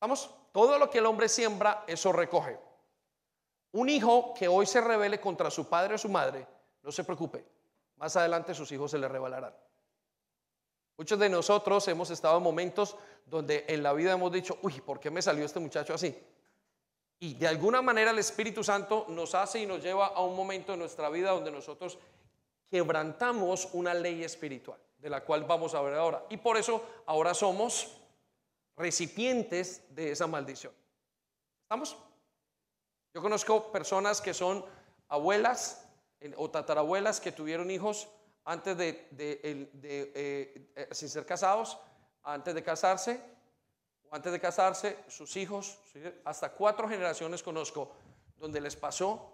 ¿Vamos? Todo lo que el hombre siembra, eso recoge. Un hijo que hoy se revele contra su padre o su madre, no se preocupe, más adelante sus hijos se le revelarán. Muchos de nosotros hemos estado en momentos donde en la vida hemos dicho, uy, ¿por qué me salió este muchacho así? Y de alguna manera el Espíritu Santo nos hace y nos lleva a un momento en nuestra vida donde nosotros quebrantamos una ley espiritual, de la cual vamos a ver ahora. Y por eso ahora somos recipientes de esa maldición. ¿Estamos? Yo conozco personas que son abuelas o tatarabuelas que tuvieron hijos antes de, eh, eh, sin ser casados, antes de casarse, o antes de casarse, sus hijos, hasta cuatro generaciones conozco donde les pasó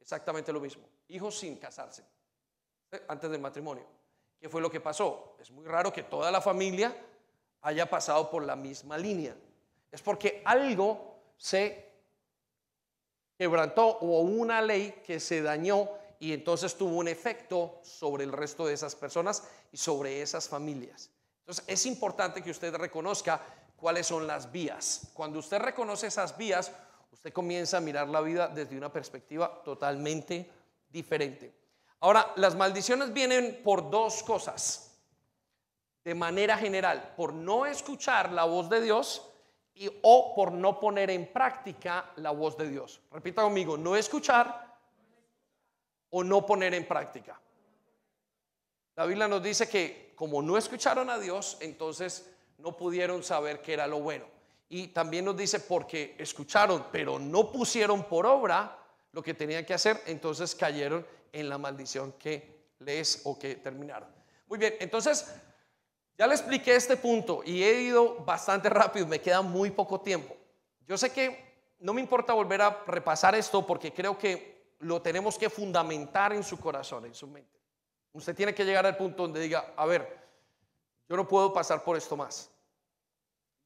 exactamente lo mismo. Hijos sin casarse, ¿eh? antes del matrimonio. ¿Qué fue lo que pasó? Es muy raro que toda la familia haya pasado por la misma línea. Es porque algo se quebrantó o una ley que se dañó y entonces tuvo un efecto sobre el resto de esas personas y sobre esas familias. Entonces es importante que usted reconozca cuáles son las vías. Cuando usted reconoce esas vías, usted comienza a mirar la vida desde una perspectiva totalmente diferente. Ahora, las maldiciones vienen por dos cosas. De manera general, por no escuchar la voz de Dios y, o por no poner en práctica la voz de Dios. Repita conmigo, no escuchar o no poner en práctica. La Biblia nos dice que como no escucharon a Dios, entonces no pudieron saber qué era lo bueno. Y también nos dice, porque escucharon, pero no pusieron por obra lo que tenían que hacer, entonces cayeron en la maldición que les o que terminaron. Muy bien, entonces ya le expliqué este punto y he ido bastante rápido, me queda muy poco tiempo. Yo sé que no me importa volver a repasar esto porque creo que lo tenemos que fundamentar en su corazón, en su mente. Usted tiene que llegar al punto donde diga, a ver, yo no puedo pasar por esto más.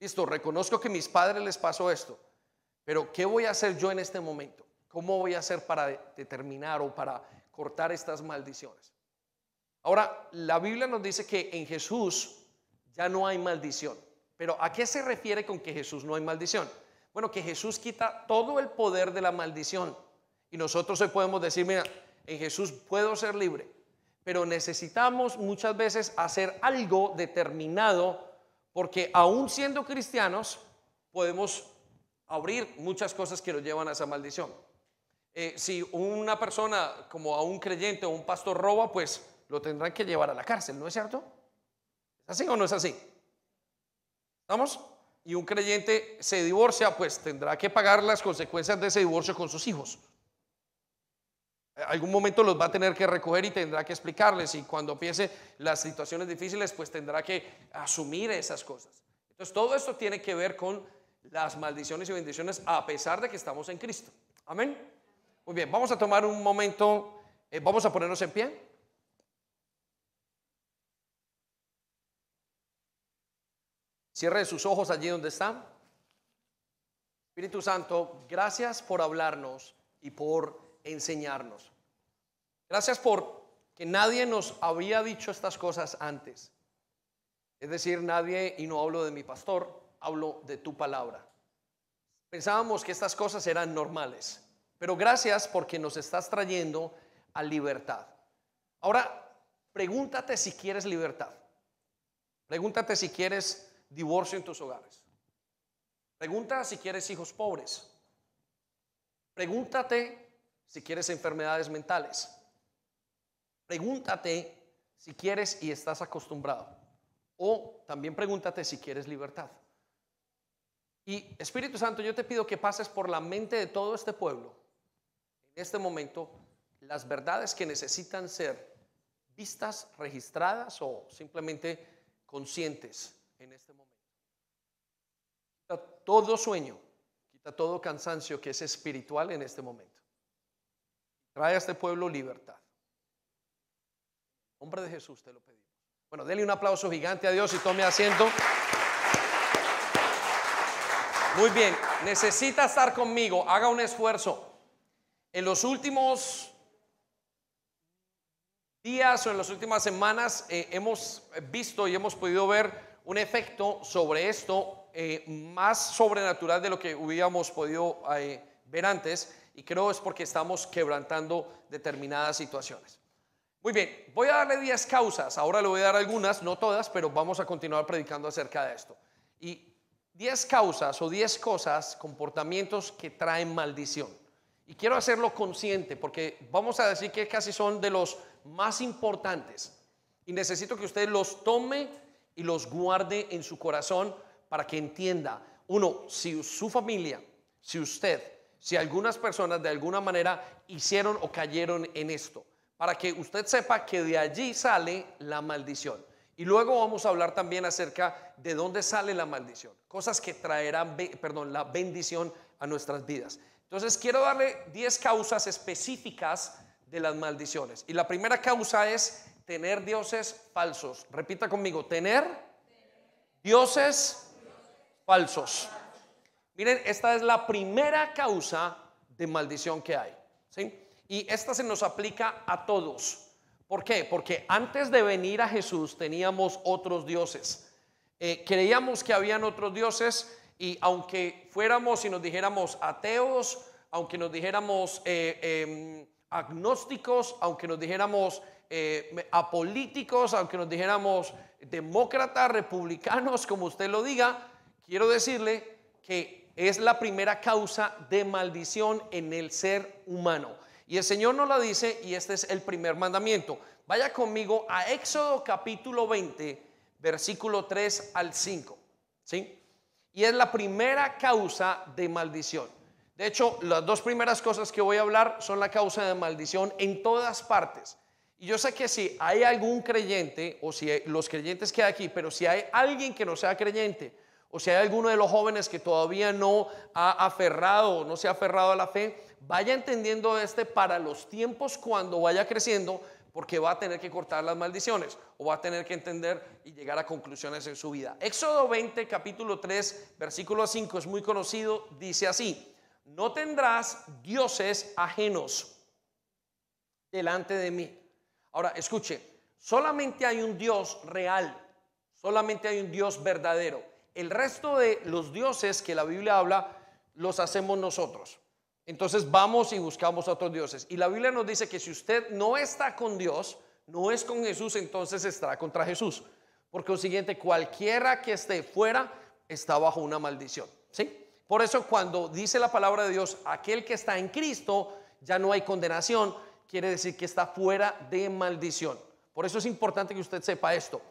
Listo, reconozco que a mis padres les pasó esto, pero ¿qué voy a hacer yo en este momento? ¿Cómo voy a hacer para determinar o para cortar estas maldiciones? Ahora, la Biblia nos dice que en Jesús ya no hay maldición. Pero ¿a qué se refiere con que Jesús no hay maldición? Bueno, que Jesús quita todo el poder de la maldición. Y nosotros hoy podemos decir, mira, en Jesús puedo ser libre. Pero necesitamos muchas veces hacer algo determinado porque aún siendo cristianos podemos abrir muchas cosas que nos llevan a esa maldición. Eh, si una persona como a un creyente o un pastor roba, pues lo tendrán que llevar a la cárcel, ¿no es cierto? ¿Es así o no es así? ¿Estamos? Y un creyente se divorcia, pues tendrá que pagar las consecuencias de ese divorcio con sus hijos. Algún momento los va a tener que recoger y tendrá que explicarles y cuando empiece las situaciones difíciles, pues tendrá que asumir esas cosas. Entonces todo esto tiene que ver con las maldiciones y bendiciones a pesar de que estamos en Cristo. Amén. Muy bien, vamos a tomar un momento, eh, vamos a ponernos en pie. Cierre sus ojos allí donde está. Espíritu Santo, gracias por hablarnos y por enseñarnos. Gracias por que nadie nos había dicho estas cosas antes. Es decir, nadie, y no hablo de mi pastor, hablo de tu palabra. Pensábamos que estas cosas eran normales, pero gracias porque nos estás trayendo a libertad. Ahora, pregúntate si quieres libertad. Pregúntate si quieres divorcio en tus hogares. Pregunta si quieres hijos pobres. Pregúntate si quieres enfermedades mentales. Pregúntate si quieres y estás acostumbrado. O también pregúntate si quieres libertad. Y Espíritu Santo, yo te pido que pases por la mente de todo este pueblo en este momento las verdades que necesitan ser vistas, registradas o simplemente conscientes en este momento. Quita todo sueño, quita todo cansancio que es espiritual en este momento. Trae a este pueblo libertad. En nombre de Jesús te lo pedimos. Bueno, denle un aplauso gigante a Dios y tome asiento. Muy bien, necesita estar conmigo, haga un esfuerzo. En los últimos días o en las últimas semanas eh, hemos visto y hemos podido ver un efecto sobre esto eh, más sobrenatural de lo que hubiéramos podido eh, ver antes y creo es porque estamos quebrantando determinadas situaciones. Muy bien, voy a darle 10 causas, ahora le voy a dar algunas, no todas, pero vamos a continuar predicando acerca de esto. Y 10 causas o 10 cosas, comportamientos que traen maldición. Y quiero hacerlo consciente porque vamos a decir que casi son de los más importantes. Y necesito que usted los tome y los guarde en su corazón para que entienda, uno, si su familia, si usted, si algunas personas de alguna manera hicieron o cayeron en esto, para que usted sepa que de allí sale la maldición. Y luego vamos a hablar también acerca de dónde sale la maldición, cosas que traerán, perdón, la bendición a nuestras vidas. Entonces quiero darle 10 causas específicas de las maldiciones. Y la primera causa es tener dioses falsos. Repita conmigo, tener dioses falsos. Miren, esta es la primera causa de maldición que hay. ¿sí? Y esta se nos aplica a todos. ¿Por qué? Porque antes de venir a Jesús teníamos otros dioses. Eh, creíamos que habían otros dioses y aunque fuéramos y nos dijéramos ateos, aunque nos dijéramos eh, em, agnósticos, aunque nos dijéramos eh, apolíticos, aunque nos dijéramos demócratas, republicanos, como usted lo diga, quiero decirle que es la primera causa de maldición en el ser humano. Y el Señor nos la dice y este es el primer mandamiento. Vaya conmigo a Éxodo capítulo 20, versículo 3 al 5. ¿Sí? Y es la primera causa de maldición. De hecho, las dos primeras cosas que voy a hablar son la causa de maldición en todas partes. Y yo sé que si hay algún creyente, o si los creyentes que hay aquí, pero si hay alguien que no sea creyente, o si hay alguno de los jóvenes que todavía no ha aferrado, no se ha aferrado a la fe, vaya entendiendo este para los tiempos cuando vaya creciendo, porque va a tener que cortar las maldiciones o va a tener que entender y llegar a conclusiones en su vida. Éxodo 20, capítulo 3, versículo 5 es muy conocido, dice así, no tendrás dioses ajenos delante de mí. Ahora, escuche, solamente hay un Dios real, solamente hay un Dios verdadero. El resto de los dioses que la Biblia habla los hacemos nosotros. Entonces vamos y buscamos otros dioses. Y la Biblia nos dice que si usted no está con Dios, no es con Jesús, entonces estará contra Jesús. Por consiguiente, cualquiera que esté fuera está bajo una maldición. ¿sí? Por eso cuando dice la palabra de Dios, aquel que está en Cristo, ya no hay condenación, quiere decir que está fuera de maldición. Por eso es importante que usted sepa esto.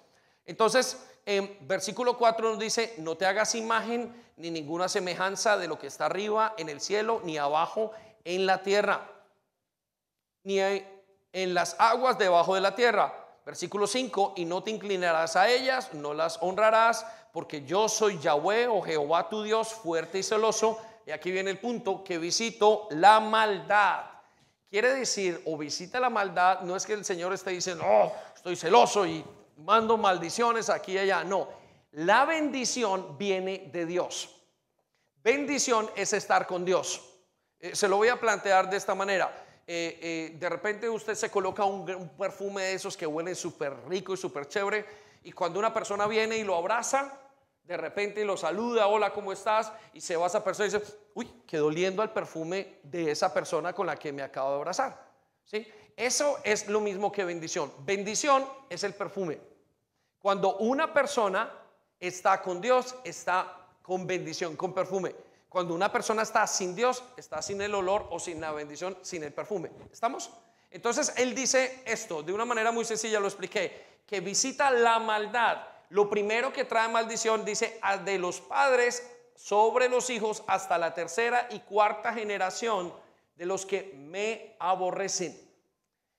Entonces, en versículo 4 nos dice, no te hagas imagen ni ninguna semejanza de lo que está arriba en el cielo, ni abajo en la tierra, ni en las aguas debajo de la tierra. Versículo 5, y no te inclinarás a ellas, no las honrarás, porque yo soy Yahweh o Jehová tu Dios, fuerte y celoso. Y aquí viene el punto, que visito la maldad. Quiere decir, o visita la maldad, no es que el Señor esté diciendo, oh, estoy celoso y mando maldiciones aquí y allá. No, la bendición viene de Dios. Bendición es estar con Dios. Eh, se lo voy a plantear de esta manera. Eh, eh, de repente usted se coloca un, perfume de esos que huelen súper rico y súper chévere y cuando una persona viene y lo abraza, de repente lo saluda, hola, ¿cómo estás? Y se va a esa persona y dice, uy, quedó oliendo al perfume de esa persona con la que me acabo de abrazar. ¿Sí? Eso es lo mismo que bendición. Bendición es el perfume. Cuando una persona está con Dios, está con bendición, con perfume. Cuando una persona está sin Dios, está sin el olor o sin la bendición, sin el perfume. ¿Estamos? Entonces él dice esto, de una manera muy sencilla lo expliqué, que visita la maldad. Lo primero que trae maldición, dice, de los padres sobre los hijos hasta la tercera y cuarta generación de los que me aborrecen.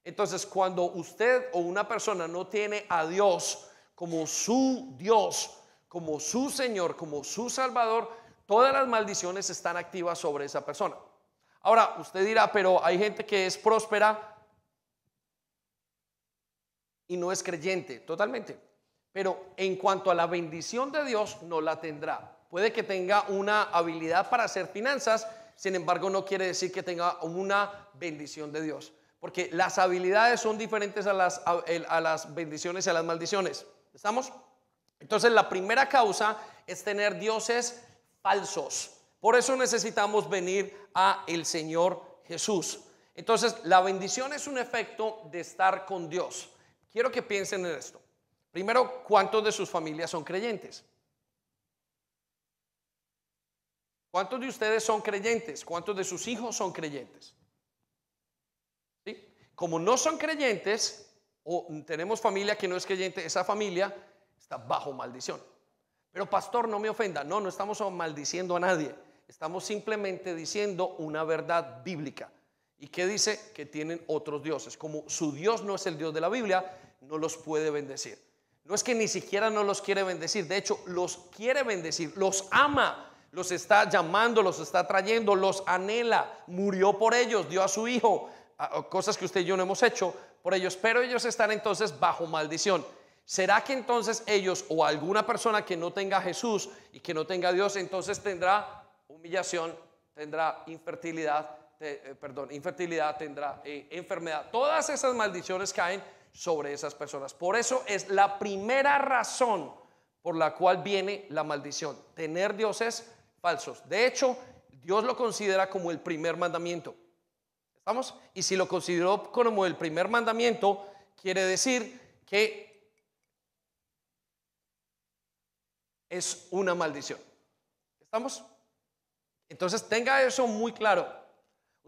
Entonces, cuando usted o una persona no tiene a Dios, como su Dios, como su Señor, como su Salvador, todas las maldiciones están activas sobre esa persona. Ahora, usted dirá, pero hay gente que es próspera y no es creyente, totalmente. Pero en cuanto a la bendición de Dios, no la tendrá. Puede que tenga una habilidad para hacer finanzas, sin embargo, no quiere decir que tenga una bendición de Dios. Porque las habilidades son diferentes a las, bendiciones y a las maldiciones. ¿Estamos? Entonces la primera causa es tener dioses falsos. Por eso necesitamos venir a el Señor Jesús. Entonces la bendición es un efecto de estar con Dios. Quiero que piensen en esto. Primero, ¿cuántos de sus familias son creyentes? ¿Cuántos de ustedes son creyentes? ¿Cuántos de sus hijos son creyentes? Como no son creyentes, o tenemos familia que no es creyente, esa familia está bajo maldición. Pero pastor, no me ofenda, no, no estamos maldiciendo a nadie, estamos simplemente diciendo una verdad bíblica. ¿Y qué dice? Que tienen otros dioses. Como su Dios no es el Dios de la Biblia, no los puede bendecir. No es que ni siquiera no los quiere bendecir, de hecho los quiere bendecir, los ama, los está llamando, los está trayendo, los anhela, murió por ellos, dio a su hijo, cosas que usted y yo no hemos hecho, por ellos, pero ellos están entonces bajo maldición. ¿Será que entonces ellos o alguna persona que no tenga Jesús y que no tenga Dios, entonces tendrá humillación, tendrá infertilidad, eh, perdón, infertilidad, tendrá eh, enfermedad? Todas esas maldiciones caen sobre esas personas. Por eso es la primera razón por la cual viene la maldición, tener dioses falsos. De hecho, Dios lo considera como el primer mandamiento. ¿Estamos? Y si lo consideró como el primer mandamiento, quiere decir que es una maldición. ¿Estamos? Entonces tenga eso muy claro.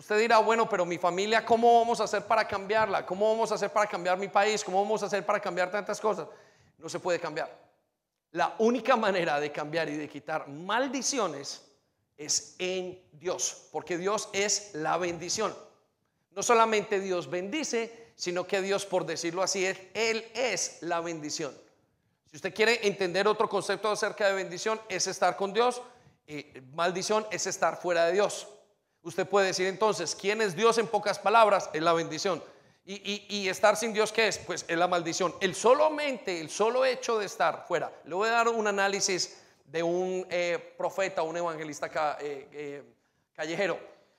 Usted dirá, bueno, pero mi familia, ¿cómo vamos a hacer para cambiarla? ¿Cómo vamos a hacer para cambiar mi país? ¿Cómo vamos a hacer para cambiar tantas cosas? No se puede cambiar. La única manera de cambiar y de quitar maldiciones es en Dios, porque Dios es la bendición. No solamente Dios bendice, sino que Dios, por decirlo así, es, Él es la bendición. Si usted quiere entender otro concepto acerca de bendición, es estar con Dios. Eh, maldición es estar fuera de Dios. Usted puede decir entonces, ¿quién es Dios en pocas palabras? Es la bendición. Y, estar sin Dios, ¿qué es? Pues es la maldición. El solamente, el solo hecho de estar fuera. Le voy a dar un análisis de un eh, profeta, un evangelista eh, callejero.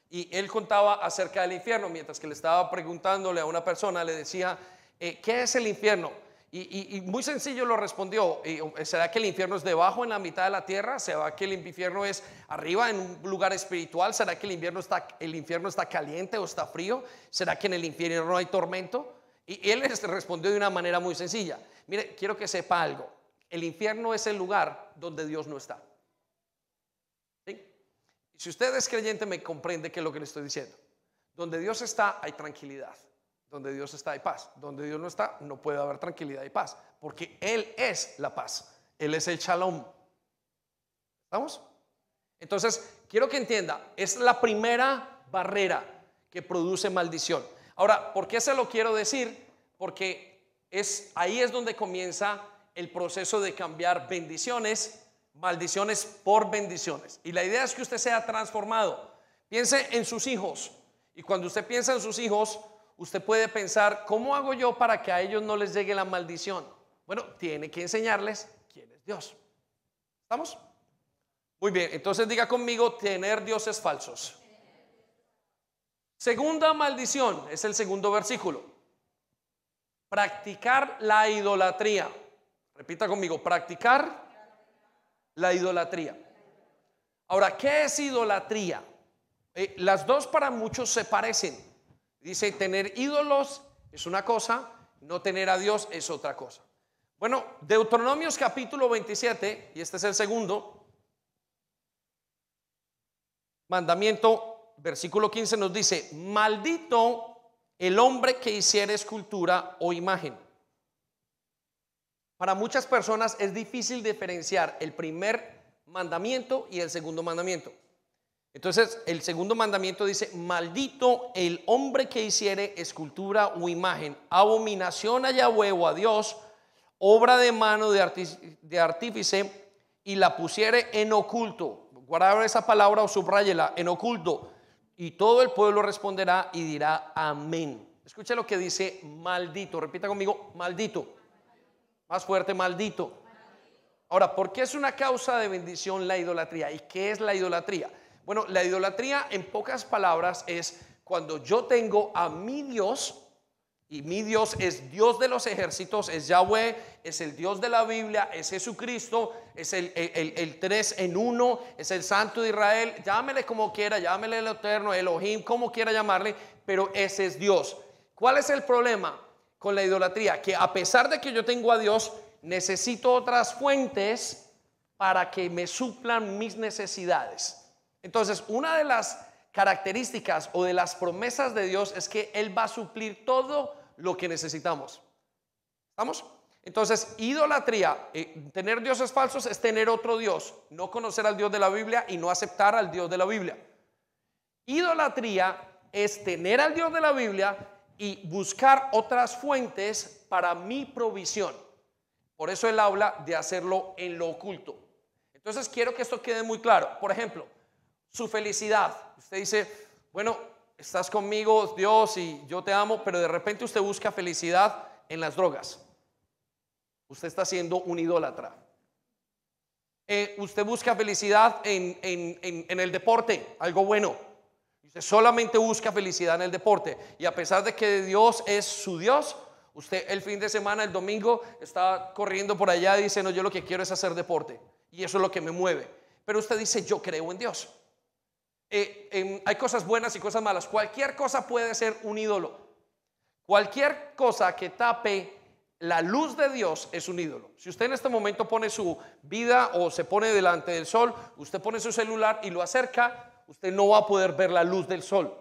Y él contaba acerca del infierno, mientras que le estaba preguntándole a una persona, le decía, ¿qué es el infierno? Y, muy sencillo lo respondió, ¿será que el infierno es debajo en la mitad de la tierra? ¿Será que el infierno es arriba en un lugar espiritual? ¿Será que el infierno está, el infierno está caliente o está frío? ¿Será que en el infierno no hay tormento? Y él les respondió de una manera muy sencilla. Mire, quiero que sepa algo. El infierno es el lugar donde Dios no está. Si usted es creyente me comprende qué es lo que le estoy diciendo. Donde Dios está hay tranquilidad. Donde Dios está hay paz. Donde Dios no está, no puede haber tranquilidad y paz. Porque Él es la paz. Él es el shalom. ¿Estamos? Entonces, quiero que entienda, es la primera barrera que produce maldición. Ahora, ¿por qué se lo quiero decir? Porque es ahí es donde comienza el proceso de cambiar bendiciones, maldiciones por bendiciones. Y la idea es que usted sea transformado. Piense en sus hijos. Y cuando usted piensa en sus hijos, usted puede pensar, ¿cómo hago yo para que a ellos no les llegue la maldición? Bueno, tiene que enseñarles quién es Dios. ¿Estamos? Muy bien, entonces diga conmigo, tener dioses falsos. Segunda maldición, es el segundo versículo. Practicar la idolatría. Repita conmigo, practicar la idolatría. Ahora, ¿qué es idolatría? Eh, las dos para muchos se parecen. Dice, tener ídolos es una cosa, no tener a Dios es otra cosa. Bueno, Deuteronomios capítulo 27, y este es el segundo mandamiento, versículo 15 nos dice, maldito el hombre que hiciera escultura o imagen. Para muchas personas es difícil diferenciar el primer mandamiento y el segundo mandamiento. Entonces, el segundo mandamiento dice, maldito el hombre que hiciere escultura o imagen, abominación a Yahweh o a Dios, obra de mano de, artífice, y la pusiere en oculto. Guarda esa palabra o subrayela, en oculto. Y todo el pueblo responderá y dirá amén. Escucha lo que dice maldito. Repita conmigo, maldito. Más fuerte, maldito. Ahora, ¿por qué es una causa de bendición la idolatría? ¿Y qué es la idolatría? Bueno, la idolatría en pocas palabras es cuando yo tengo a mi Dios, y mi Dios es Dios de los ejércitos, es Yahweh, es el Dios de la Biblia, es Jesucristo, es el, el, tres en uno, es el Santo de Israel, llámele como quiera, llámele el Eterno, Elohim, como quiera llamarle, pero ese es Dios. ¿Cuál es el problema con la idolatría? Que a pesar de que yo tengo a Dios, necesito otras fuentes para que me suplan mis necesidades. Entonces, una de las características o de las promesas de Dios es que Él va a suplir todo lo que necesitamos. ¿Estamos? Entonces, idolatría, eh, tener dioses falsos es tener otro Dios, no conocer al Dios de la Biblia y no aceptar al Dios de la Biblia. Idolatría es tener al Dios de la Biblia y buscar otras fuentes para mi provisión. Por eso él habla de hacerlo en lo oculto. Entonces quiero que esto quede muy claro. Por ejemplo, su felicidad. Usted dice, bueno, estás conmigo, Dios, y yo te amo, pero de repente usted busca felicidad en las drogas. Usted está siendo un idólatra. Eh, usted busca felicidad en, en, el deporte, algo bueno. Usted solamente busca felicidad en el deporte. Y a pesar de que Dios es su Dios, usted el fin de semana, el domingo, está corriendo por allá y dice, no, yo lo que quiero es hacer deporte. Y eso es lo que me mueve. Pero usted dice, yo creo en Dios. Eh, hay cosas buenas y cosas malas. Cualquier cosa puede ser un ídolo. Cualquier cosa que tape la luz de Dios es un ídolo. Si usted en este momento pone su vida o se pone delante del sol, usted pone su celular y lo acerca, usted no va a poder ver la luz del sol.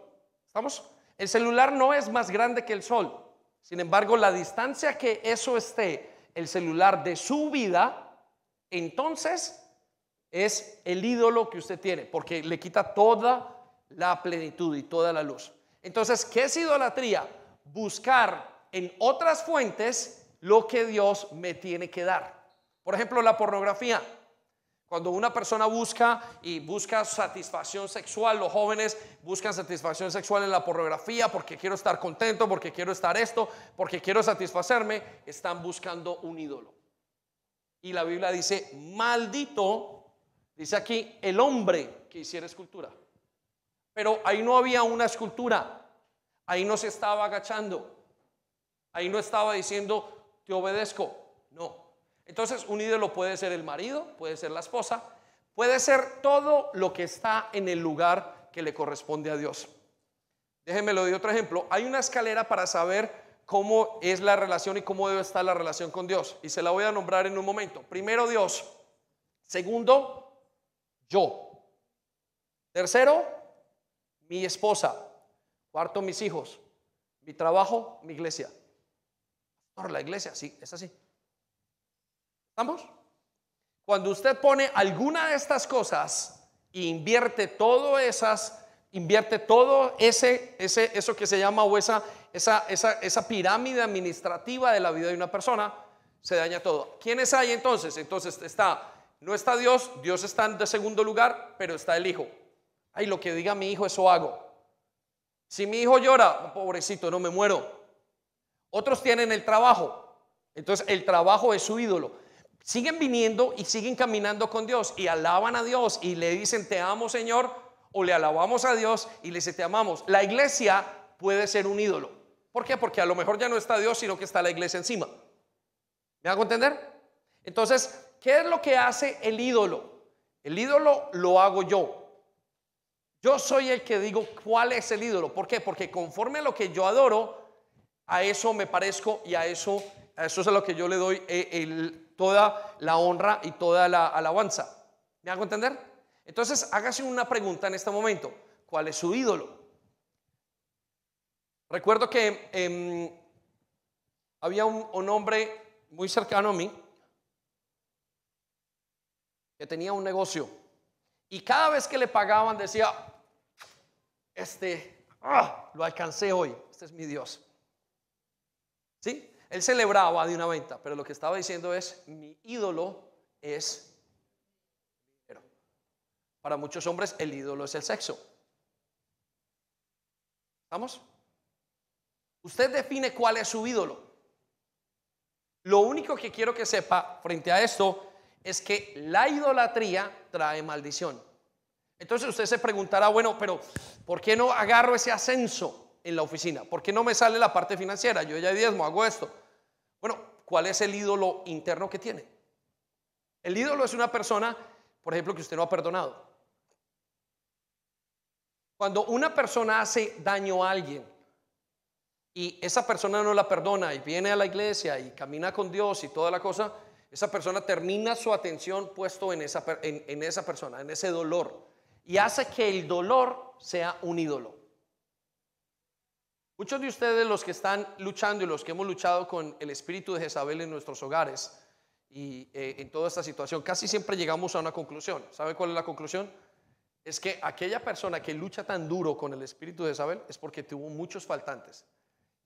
¿Estamos? El celular no es más grande que el sol. Sin embargo, la distancia que eso esté, el celular de su vida, entonces es el ídolo que usted tiene, porque le quita toda la plenitud y toda la luz. Entonces, ¿qué es idolatría? Buscar en otras fuentes lo que Dios me tiene que dar. Por ejemplo, la pornografía. Cuando una persona busca y busca satisfacción sexual, los jóvenes buscan satisfacción sexual en la pornografía porque quiero estar contento, porque quiero estar esto, porque quiero satisfacerme, están buscando un ídolo. Y la Biblia dice, maldito, dice aquí, el hombre que hiciera escultura. Pero ahí no había una escultura, ahí no se estaba agachando, ahí no estaba diciendo, te obedezco, no. Entonces un ídolo puede ser el marido, puede ser la esposa, puede ser todo lo que está en el lugar que le corresponde a Dios. Déjenme lo de otro ejemplo. Hay una escalera para saber cómo es la relación y cómo debe estar la relación con Dios. Y se la voy a nombrar en un momento. Primero Dios. Segundo, yo. Tercero, mi esposa. Cuarto, mis hijos. Mi trabajo, mi iglesia. Por la iglesia, sí, es así. ¿Estamos? Cuando usted pone alguna de estas cosas e invierte todo esas, invierte todo ese, ese, eso que se llama o esa, esa, esa, esa pirámide administrativa de la vida de una persona, se daña todo. ¿Quiénes hay entonces? Entonces está, no está Dios, Dios está en segundo lugar, pero está el Hijo. Ay, lo que diga mi hijo, eso hago. Si mi hijo llora, pobrecito, no me muero. Otros tienen el trabajo. Entonces el trabajo es su ídolo siguen viniendo y siguen caminando con Dios y alaban a Dios y le dicen te amo Señor o le alabamos a Dios y le dicen te amamos. La iglesia puede ser un ídolo. ¿Por qué? Porque a lo mejor ya no está Dios, sino que está la iglesia encima. ¿Me hago entender? Entonces, ¿qué es lo que hace el ídolo? El ídolo lo hago yo. Yo soy el que digo cuál es el ídolo. ¿Por qué? Porque conforme a lo que yo adoro, a eso me parezco y a eso, a eso es a lo que yo le doy eh, toda la honra y toda la alabanza. ¿Me hago entender? Entonces, hágase una pregunta en este momento. ¿Cuál es su ídolo? Recuerdo que em, había un, hombre muy cercano a mí que tenía un negocio y cada vez que le pagaban decía, este, ah, lo alcancé hoy, este es mi Dios. ¿Sí? Él celebraba de una venta, pero lo que estaba diciendo es, mi ídolo es. Para muchos hombres el ídolo es el sexo. ¿Estamos? Usted define cuál es su ídolo. Lo único que quiero que sepa frente a esto es que la idolatría trae maldición. Entonces usted se preguntará, bueno, pero ¿por qué no agarro ese ascenso en la oficina? ¿Por qué no me sale la parte financiera? Yo ya diezmo, hago esto. Bueno, ¿cuál es el ídolo interno que tiene? El ídolo es una persona, por ejemplo, que usted no ha perdonado. Cuando una persona hace daño a alguien y esa persona no la perdona y viene a la iglesia y camina con Dios y toda la cosa, esa persona termina su atención puesto en esa, en esa persona, en ese dolor, y hace que el dolor sea un ídolo. Muchos de ustedes, los que están luchando y los que hemos luchado con el espíritu de Jezabel en nuestros hogares y eh, en toda esta situación, casi siempre llegamos a una conclusión. ¿Sabe cuál es la conclusión? Es que aquella persona que lucha tan duro con el espíritu de Jezabel es porque tuvo muchos faltantes.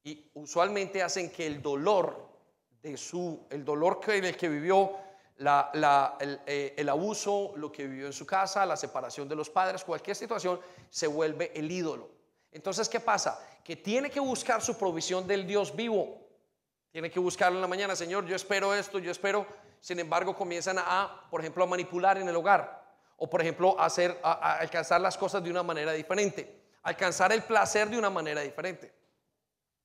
Y usualmente hacen que el dolor el dolor que, el que vivió, eh, el abuso, lo que vivió en su casa, la separación de los padres, cualquier situación, se vuelve el ídolo. Entonces, ¿qué pasa? Que tiene que buscar su provisión del Dios vivo. Tiene que buscarlo en la mañana, Señor, yo espero esto, yo espero. Sin embargo, comienzan a, por ejemplo, a manipular en el hogar. O, por ejemplo, a, hacer, a, alcanzar las cosas de una manera diferente. Alcanzar el placer de una manera diferente.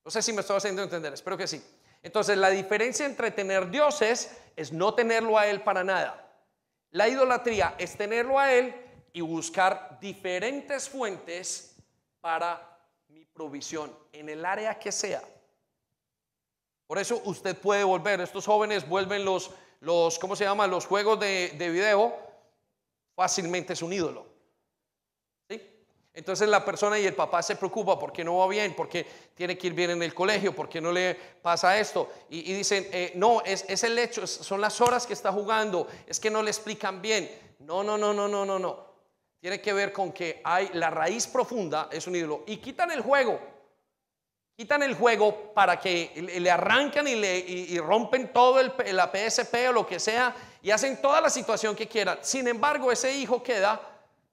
No sé si me estoy haciendo entender, espero que sí. Entonces, la diferencia entre tener dioses es no tenerlo a Él para nada. La idolatría es tenerlo a Él y buscar diferentes fuentes para mi provisión, en el área que sea. Por eso usted puede volver, estos jóvenes vuelven los, los ¿cómo se llama? Los juegos de, de video, fácilmente es un ídolo. Entonces la persona y el papá se preocupa porque no va bien, porque tiene que ir bien en el colegio, porque no le pasa esto. Y, dicen, eh, no, es, es, el hecho, son las horas que está jugando, es que no le explican bien. No, no, no, no, no, no, no. Tiene que ver con que hay la raíz profunda, es un ídolo. Y quitan el juego. Quitan el juego para que le arrancan y, le, y, rompen todo el, la PSP o lo que sea y hacen toda la situación que quieran. Sin embargo, ese hijo queda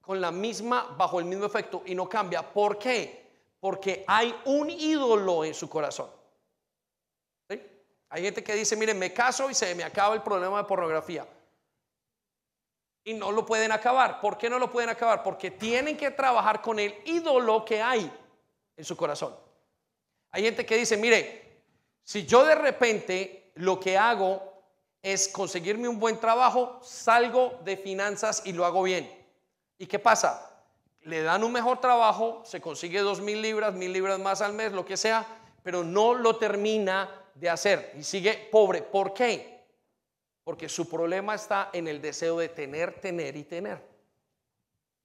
con la misma, bajo el mismo efecto y no cambia. ¿Por qué? Porque hay un ídolo en su corazón. Hay gente que dice, miren, me caso y se me acaba el problema de pornografía. Y no lo pueden acabar. ¿Por qué no lo pueden acabar? Porque tienen que trabajar con el ídolo que hay en su corazón. Hay gente que dice, mire, si yo de repente lo que hago es conseguirme un buen trabajo, salgo de finanzas y lo hago bien. ¿Y qué pasa? Le dan un mejor trabajo, se consigue dos mil libras, mil libras más al mes, lo que sea, pero no lo termina de hacer y sigue pobre. ¿Por qué? Porque su problema está en el deseo de tener, tener y tener.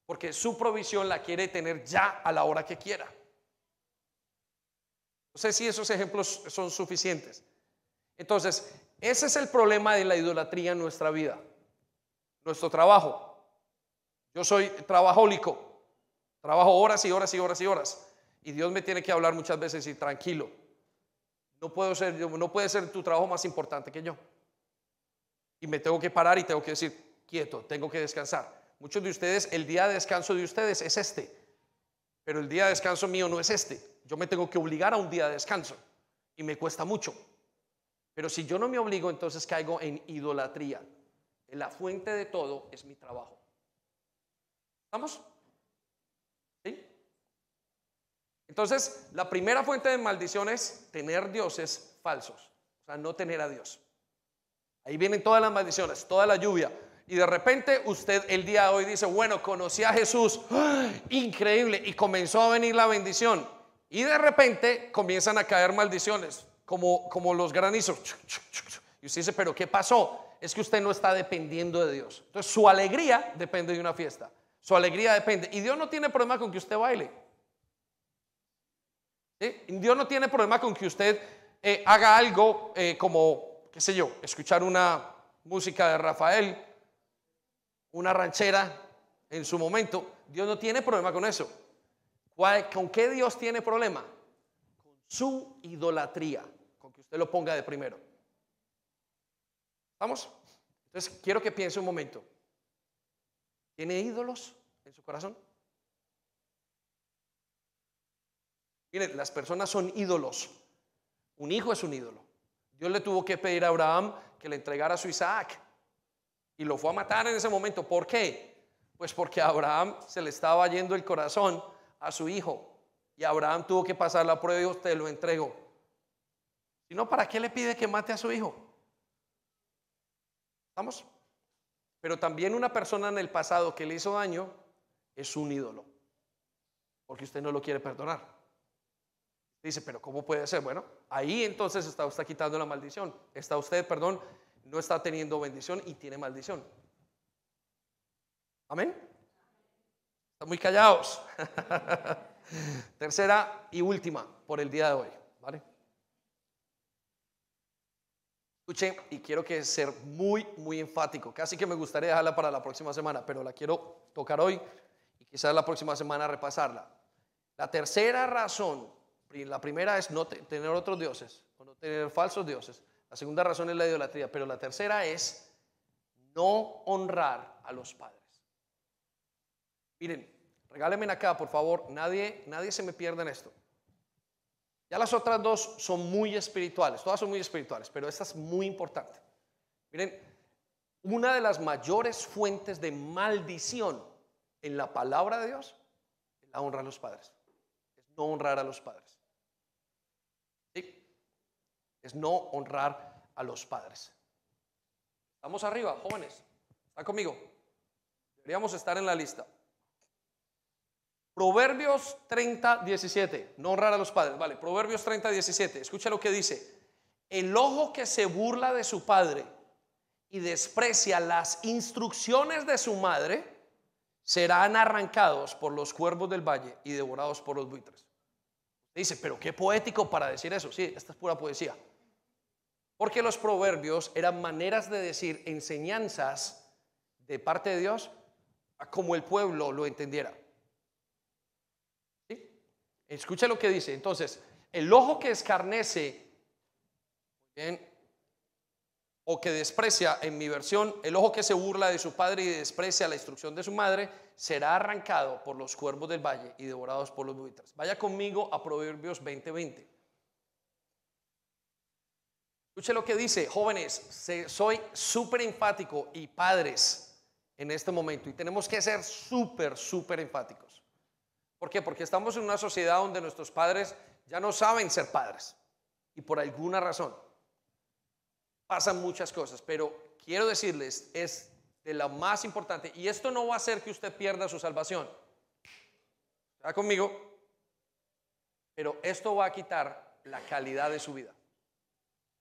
Porque su provisión la quiere tener ya a la hora que quiera. No sé si esos ejemplos son suficientes. Entonces, ese es el problema de la idolatría en nuestra vida. Nuestro trabajo. Yo soy trabajólico, trabajo horas y horas y horas y horas. Y Dios me tiene que hablar muchas veces y tranquilo. No, puedo ser, no puede ser tu trabajo más importante que yo. Y me tengo que parar y tengo que decir, quieto, tengo que descansar. Muchos de ustedes, el día de descanso de ustedes es este, pero el día de descanso mío no es este. Yo me tengo que obligar a un día de descanso y me cuesta mucho. Pero si yo no me obligo, entonces caigo en idolatría. La fuente de todo es mi trabajo. ¿Estamos? Entonces, la primera fuente de maldición es tener dioses falsos, o sea, no tener a Dios. Ahí vienen todas las maldiciones, toda la lluvia. Y de repente usted el día de hoy dice, bueno, conocí a Jesús, increíble, y comenzó a venir la bendición. Y de repente comienzan a caer maldiciones, como, como los granizos. Y usted dice, pero ¿qué pasó? Es que usted no está dependiendo de Dios. Entonces su alegría depende de una fiesta. Su alegría depende. Y Dios no tiene problema con que usted baile. Dios no tiene problema con que usted eh, haga algo eh, como, qué sé yo, escuchar una música de Rafael, una ranchera en su momento. Dios no tiene problema con eso. ¿Con qué Dios tiene problema? Con su idolatría, con que usted lo ponga de primero. ¿Vamos? Entonces, quiero que piense un momento. ¿Tiene ídolos en su corazón? Miren, las personas son ídolos. Un hijo es un ídolo. Dios le tuvo que pedir a Abraham que le entregara a su Isaac. Y lo fue a matar en ese momento. ¿Por qué? Pues porque a Abraham se le estaba yendo el corazón a su hijo. Y Abraham tuvo que pasar la prueba y Dios te lo entregó. Si no, ¿para qué le pide que mate a su hijo? ¿Estamos? Pero también una persona en el pasado que le hizo daño es un ídolo, porque usted no lo quiere perdonar. Dice, pero ¿cómo puede ser? Bueno, ahí entonces está usted quitando la maldición. Está usted, perdón, no está teniendo bendición y tiene maldición. Amén. Están muy callados. Tercera y última por el día de hoy. ¿Vale? Escuchen, y quiero que ser muy, muy enfático. Casi que me gustaría dejarla para la próxima semana, pero la quiero tocar hoy y quizás la próxima semana repasarla. La tercera razón, la primera es no tener otros dioses o no tener falsos dioses. La segunda razón es la idolatría, pero la tercera es no honrar a los padres. Miren, regálenme acá, por favor, nadie, nadie se me pierda en esto. Ya las otras dos son muy espirituales, todas son muy espirituales, pero esta es muy importante. Miren, una de las mayores fuentes de maldición en la palabra de Dios es la honra a los padres. Es no honrar a los padres. ¿Sí? Es no honrar a los padres. Estamos arriba, jóvenes. ¿Está conmigo? Deberíamos estar en la lista. Proverbios 30, 17. No honrar a los padres. Vale, Proverbios 30, 17. Escucha lo que dice. El ojo que se burla de su padre y desprecia las instrucciones de su madre serán arrancados por los cuervos del valle y devorados por los buitres. Dice, pero qué poético para decir eso. Sí, esta es pura poesía. Porque los proverbios eran maneras de decir enseñanzas de parte de Dios como el pueblo lo entendiera. ¿Sí? Escucha lo que dice. Entonces, el ojo que escarnece, o que desprecia, en mi versión, el ojo que se burla de su padre y desprecia la instrucción de su madre, será arrancado por los cuervos del valle y devorados por los buitres. Vaya conmigo a Proverbios 20:20. Escuche lo que dice, jóvenes, soy súper enfático y padres en este momento y tenemos que ser súper, súper enfáticos. ¿Por qué? Porque estamos en una sociedad donde nuestros padres ya no saben ser padres y por alguna razón pasan muchas cosas, pero quiero decirles, es de lo más importante, y esto no va a hacer que usted pierda su salvación. ¿Está conmigo? Pero esto va a quitar la calidad de su vida.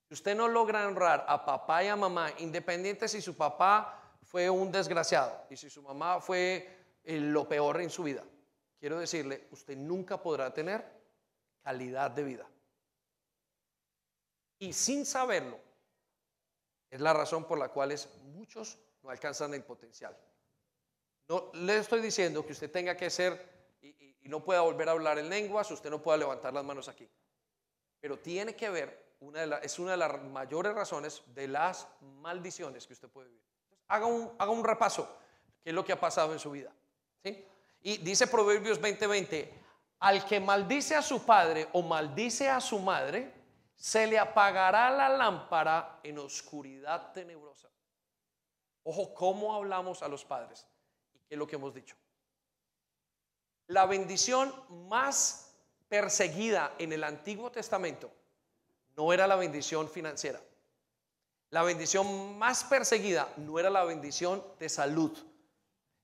Si usted no logra honrar a papá y a mamá, independiente si su papá fue un desgraciado y si su mamá fue eh, lo peor en su vida, quiero decirle, usted nunca podrá tener calidad de vida. Y sin saberlo, es la razón por la cual muchos no alcanzan el potencial. No le estoy diciendo que usted tenga que ser y, no pueda volver a hablar en lenguas, usted no pueda levantar las manos aquí. Pero tiene que ver, una de es una de las mayores razones de las maldiciones que usted puede vivir. haga, un, haga un repaso, qué es lo que ha pasado en su vida. ¿sí? Y dice Proverbios 20:20, al que maldice a su padre o maldice a su madre, se le apagará la lámpara en oscuridad tenebrosa. Ojo, ¿cómo hablamos a los padres? ¿Y qué es lo que hemos dicho? La bendición más perseguida en el Antiguo Testamento no era la bendición financiera. La bendición más perseguida no era la bendición de salud.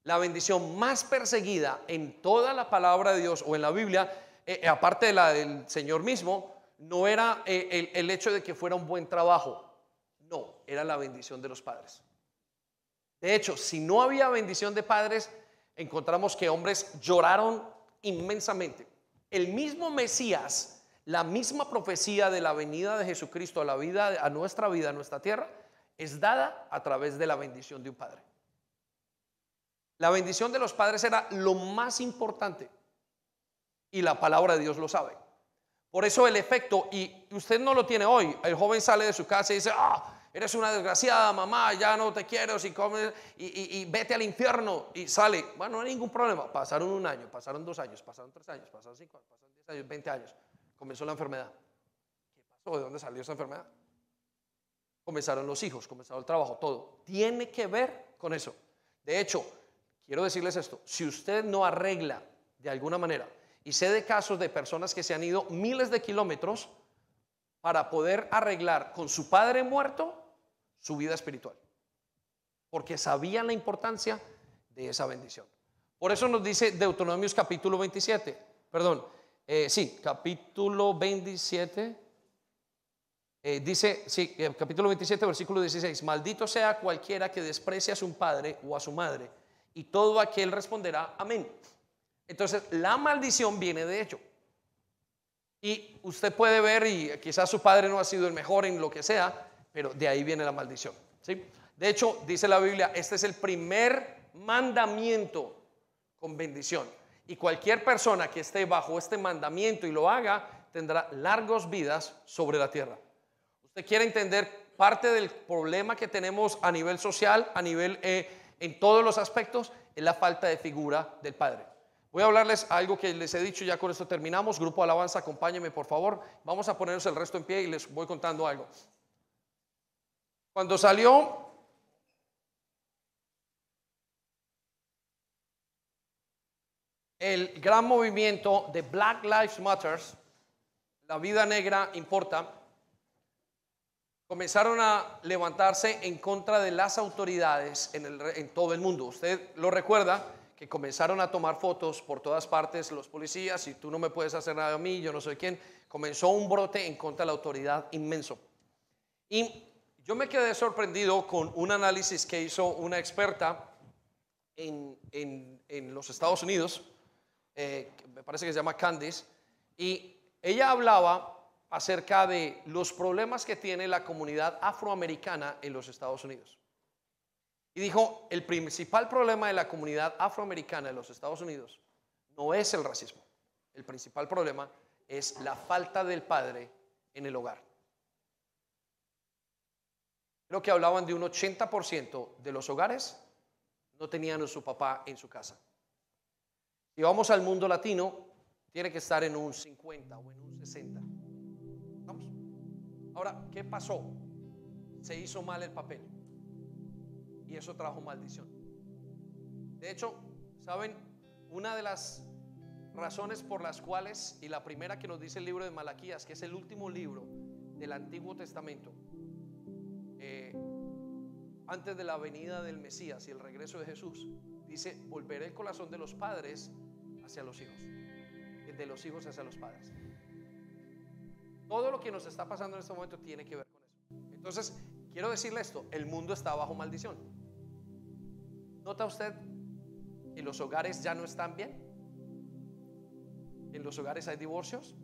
La bendición más perseguida en toda la palabra de Dios o en la Biblia, eh, aparte de la del Señor mismo, no era eh, el, hecho de que fuera un buen trabajo, no, era la bendición de los padres. De hecho, si no había bendición de padres, encontramos que hombres lloraron inmensamente. El mismo Mesías, la misma profecía de la venida de Jesucristo a la vida, a nuestra vida, a nuestra tierra, es dada a través de la bendición de un padre. La bendición de los padres era lo más importante y la palabra de Dios lo sabe. Por eso el efecto, y usted no lo tiene hoy, el joven sale de su casa y dice, ah, eres una desgraciada mamá, ya no te quiero, si comes, y, vete al infierno, y sale, bueno, no hay ningún problema, pasaron un año, pasaron dos años, pasaron tres años, pasaron cinco años, pasaron diez años, veinte años, comenzó la enfermedad. ¿Qué pasó? ¿De dónde salió esa enfermedad? Comenzaron los hijos, comenzó el trabajo, todo. Tiene que ver con eso. De hecho, quiero decirles esto, si usted no arregla de alguna manera y sé de casos de personas que se han ido miles de kilómetros para poder arreglar con su padre muerto su vida espiritual. Porque sabían la importancia de esa bendición. Por eso nos dice Deuteronomios capítulo 27. Perdón, eh, sí, capítulo 27. Eh, dice, sí, eh, capítulo 27, versículo 16. Maldito sea cualquiera que desprecie a su padre o a su madre. Y todo aquel responderá amén. Entonces, la maldición viene de hecho. Y usted puede ver, y quizás su padre no ha sido el mejor en lo que sea, pero de ahí viene la maldición. ¿sí? De hecho, dice la Biblia, este es el primer mandamiento con bendición. Y cualquier persona que esté bajo este mandamiento y lo haga, tendrá largos vidas sobre la tierra. Usted quiere entender parte del problema que tenemos a nivel social, a nivel eh, en todos los aspectos, es la falta de figura del Padre. Voy a hablarles algo que les he dicho, ya con esto terminamos. Grupo Alabanza, acompáñenme por favor. Vamos a ponernos el resto en pie y les voy contando algo. Cuando salió el gran movimiento de Black Lives Matters, la vida negra importa, comenzaron a levantarse en contra de las autoridades en, en todo el mundo. Usted lo recuerda, que comenzaron a tomar fotos por todas partes los policías y tú no me puedes hacer nada a mí, yo no soy quien. Comenzó un brote en contra de la autoridad inmenso. Y yo me quedé sorprendido con un análisis que hizo una experta en, en- en los Estados Unidos, eh, me parece que se llama Candice, y ella hablaba acerca de los problemas que tiene la comunidad afroamericana en los Estados Unidos. Y dijo, el principal problema de la comunidad afroamericana en los Estados Unidos no es el racismo. El principal problema es la falta del padre en el hogar. Creo que hablaban de un 80% de los hogares no tenían a su papá en su casa. Si vamos al mundo latino, tiene que estar en un 50 o en un 60. Ahora, ¿qué pasó? Se hizo mal el papel. Y eso trajo maldición. De hecho, ¿saben? Una de las razones por las cuales, y la primera que nos dice el libro de Malaquías, que es el último libro del Antiguo Testamento, eh, antes de la venida del Mesías y el regreso de Jesús, dice, volveré el corazón de los padres hacia los hijos, de los hijos hacia los padres. Todo lo que nos está pasando en este momento tiene que ver con eso. Entonces, quiero decirle esto, el mundo está bajo maldición. ¿Nota usted que los hogares ya no están bien? ¿En los hogares hay divorcios?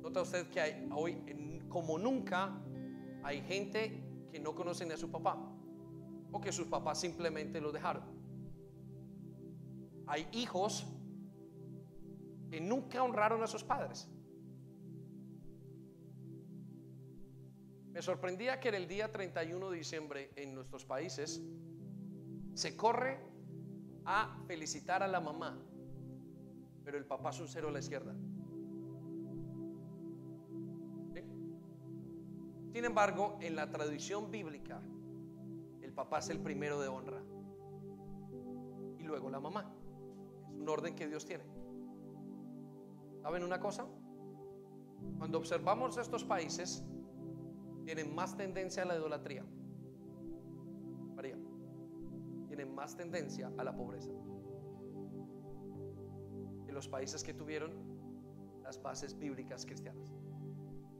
¿Nota usted que hay, hoy, como nunca, hay gente que no conocen a su papá? O que sus papás simplemente lo dejaron. Hay hijos que nunca honraron a sus padres. Me sorprendía que en el día 31 de diciembre en nuestros países se corre a felicitar a la mamá, pero el papá es un cero a la izquierda. Sin embargo, en la tradición bíblica, el papá es el primero de honra y luego la mamá. Es un orden que Dios tiene. ¿Saben una cosa? Cuando observamos estos países, tienen más tendencia a la idolatría. María, tienen más tendencia a la pobreza. En los países que tuvieron las bases bíblicas cristianas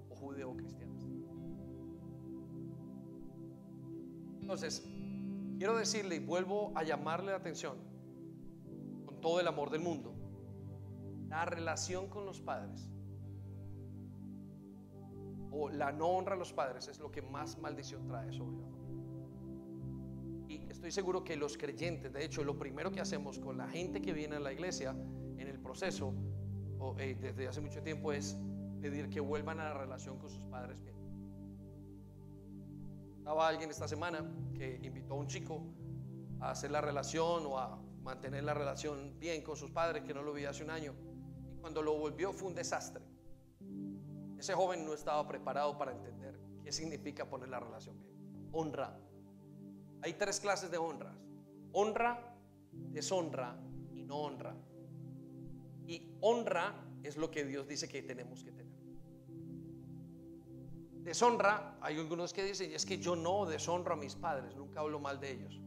o judeo-cristianas. Entonces, quiero decirle y vuelvo a llamarle la atención con todo el amor del mundo. La relación con los padres o la no honra a los padres es lo que más maldición trae sobre la familia. Y estoy seguro que los creyentes, de hecho, lo primero que hacemos con la gente que viene a la iglesia en el proceso, eh, desde hace mucho tiempo, es pedir que vuelvan a la relación con sus padres bien. Estaba alguien esta semana que invitó a un chico a hacer la relación o a mantener la relación bien con sus padres, que no lo veía hace un año. Y cuando lo volvió fue un desastre. Ese joven no estaba preparado para entender qué significa poner la relación bien. Honra. Hay tres clases de honras. Honra, deshonra y no honra. Y honra es lo que Dios dice que tenemos que tener. Deshonra, hay algunos que dicen, es que yo no deshonro a mis padres, nunca hablo mal de ellos.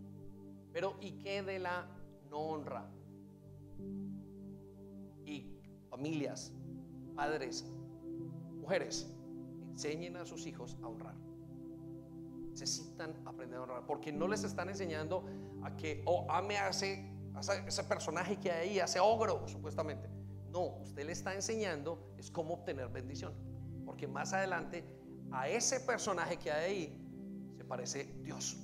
Pero ¿y qué de la no honra? Y familias, padres, mujeres, enseñen a sus hijos a honrar. Necesitan aprender a honrar, porque no les están enseñando a que, oh, ame a ese, a ese- personaje que hay ahí, ese ogro, supuestamente. No, usted le está enseñando es cómo obtener bendición, porque más adelante a ese personaje que hay ahí se parece Dios.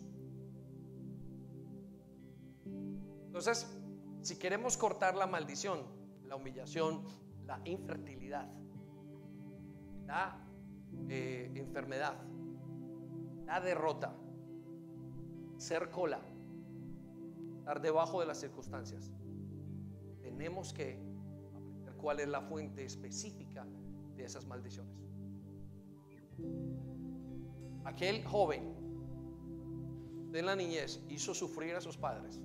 Entonces, si queremos cortar la maldición, la humillación, la infertilidad, la eh, enfermedad, la derrota, ser cola, estar debajo de las circunstancias. Tenemos que aprender cuál es la fuente específica de esas maldiciones. Aquel joven de la niñez hizo sufrir a sus padres.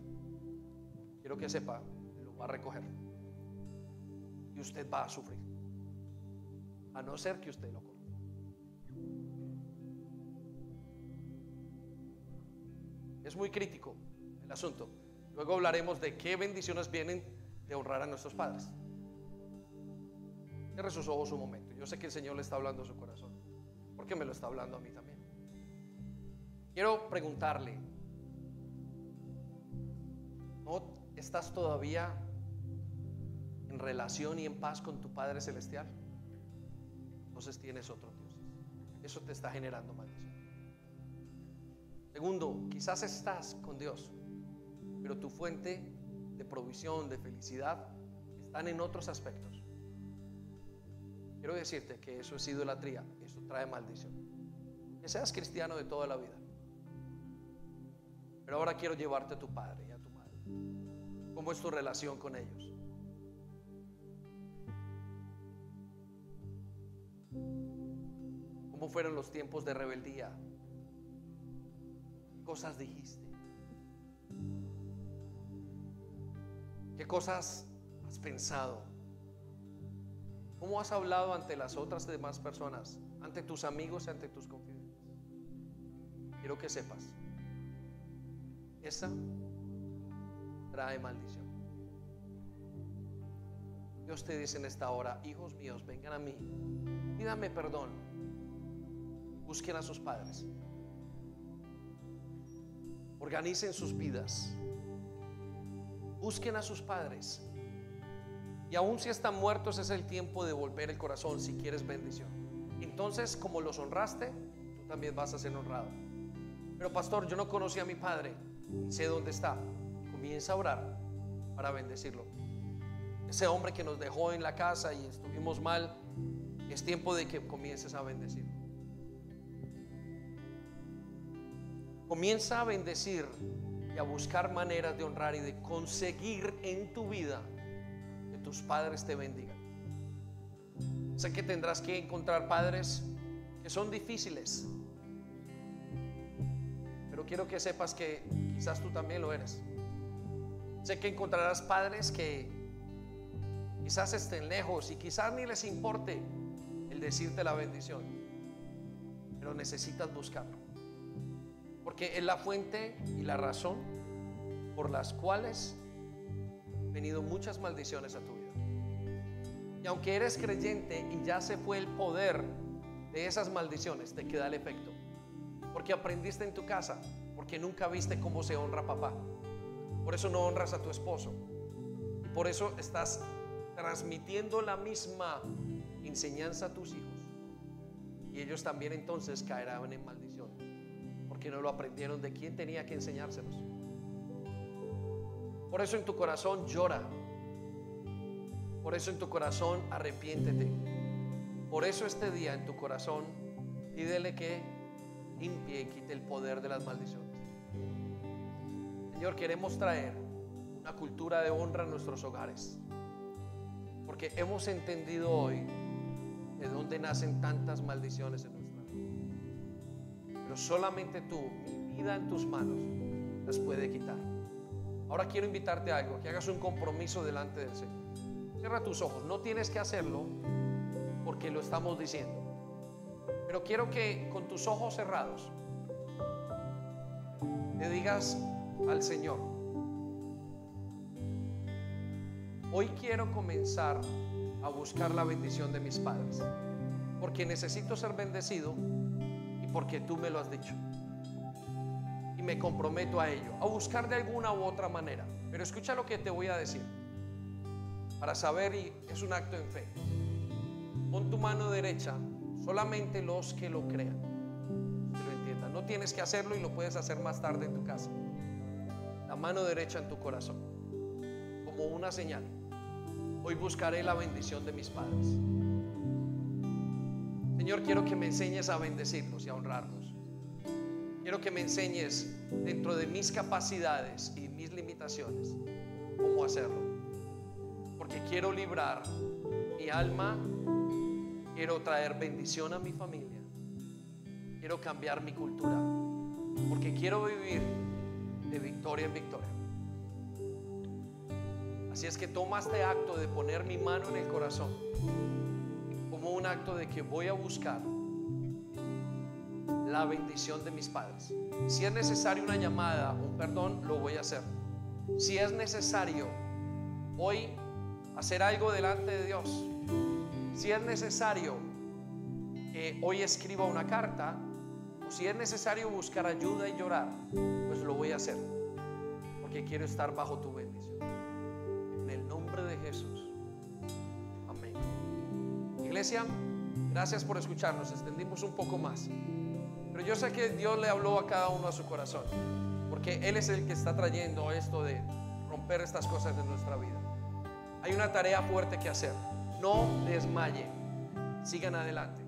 Quiero que sepa, lo va a recoger. Y usted va a sufrir. A no ser que usted lo corte. Es muy crítico el asunto. Luego hablaremos de qué bendiciones vienen de honrar a nuestros padres. Cierre sus ojos un momento. Yo sé que el Señor le está hablando a su corazón. Porque me lo está hablando a mí también. Quiero preguntarle, ¿estás todavía en relación y en paz con tu Padre Celestial? Entonces tienes otro Dios. Eso te está generando maldición. Segundo, quizás estás con Dios, pero tu fuente de provisión, de felicidad, están en otros aspectos. Quiero decirte que eso es idolatría, eso trae maldición. Que seas cristiano de toda la vida. Pero ahora quiero llevarte a tu padre y a tu madre. ¿Cómo es tu relación con ellos? ¿Cómo fueron los tiempos de rebeldía? ¿Qué cosas dijiste? ¿Qué cosas has pensado? ¿Cómo has hablado ante las otras demás personas? Ante tus amigos y ante tus confidentes. Quiero que sepas, esa trae maldición. Dios te dice en esta hora, hijos míos, vengan a mí, pídame perdón, busquen a sus padres, organicen sus vidas, busquen a sus padres. Y aun si están muertos es el tiempo de volver el corazón si quieres bendición. Entonces, como los honraste, tú también vas a ser honrado. Pero pastor, yo no conocí a mi padre, sé dónde está. Comienza a orar para bendecirlo. Ese hombre que nos dejó en la casa y estuvimos mal, es tiempo de que comiences a bendecir. Comienza a bendecir y a buscar maneras de honrar y de conseguir en tu vida que tus padres te bendigan. Sé que tendrás que encontrar padres que son difíciles, pero quiero que sepas que quizás tú también lo eres. Sé que encontrarás padres que quizás estén lejos y quizás ni les importe el decirte la bendición, pero necesitas buscarlo. Porque es la fuente y la razón por las cuales han venido muchas maldiciones a tu vida. Y aunque eres creyente y ya se fue el poder de esas maldiciones, te queda el efecto. Porque aprendiste en tu casa, porque nunca viste cómo se honra papá. Por eso no honras a tu esposo. Y por eso estás transmitiendo la misma enseñanza a tus hijos. Y ellos también entonces caerán en maldición. Porque no lo aprendieron de quién tenía que enseñárselos. Por eso en tu corazón llora. Por eso en tu corazón arrepiéntete. Por eso este día en tu corazón pídele que limpie y quite el poder de las maldiciones. Señor, queremos traer una cultura de honra en nuestros hogares. Porque hemos entendido hoy de dónde nacen tantas maldiciones en nuestra vida. Pero solamente tú, mi vida en tus manos, las puede quitar. Ahora quiero invitarte a algo, que hagas un compromiso delante del Señor. Cierra tus ojos, no tienes que hacerlo porque lo estamos diciendo. Pero quiero que con tus ojos cerrados le digas, al Señor. Hoy quiero comenzar a buscar la bendición de mis padres, porque necesito ser bendecido y porque tú me lo has dicho. Y me comprometo a ello, a buscar de alguna u otra manera. Pero escucha lo que te voy a decir, para saber y es un acto en fe. Pon tu mano derecha solamente los que lo crean, que lo entiendan. No tienes que hacerlo y lo puedes hacer más tarde en tu casa la mano derecha en tu corazón, como una señal. Hoy buscaré la bendición de mis padres. Señor, quiero que me enseñes a bendecirlos y a honrarlos. Quiero que me enseñes dentro de mis capacidades y mis limitaciones cómo hacerlo. Porque quiero librar mi alma, quiero traer bendición a mi familia, quiero cambiar mi cultura, porque quiero vivir de victoria en victoria. Así es que toma este acto de poner mi mano en el corazón como un acto de que voy a buscar la bendición de mis padres. Si es necesario una llamada, un perdón, lo voy a hacer. Si es necesario hoy hacer algo delante de Dios, si es necesario que hoy escriba una carta, si es necesario buscar ayuda y llorar, pues lo voy a hacer. Porque quiero estar bajo tu bendición. De Jesús. Amén. Iglesia, gracias por escucharnos. Extendimos un poco más. Pero yo sé que Dios le habló a cada uno a su corazón. Porque Él es el que está trayendo esto de romper estas cosas en nuestra vida. Hay una tarea fuerte que hacer. No desmaye. Sigan adelante.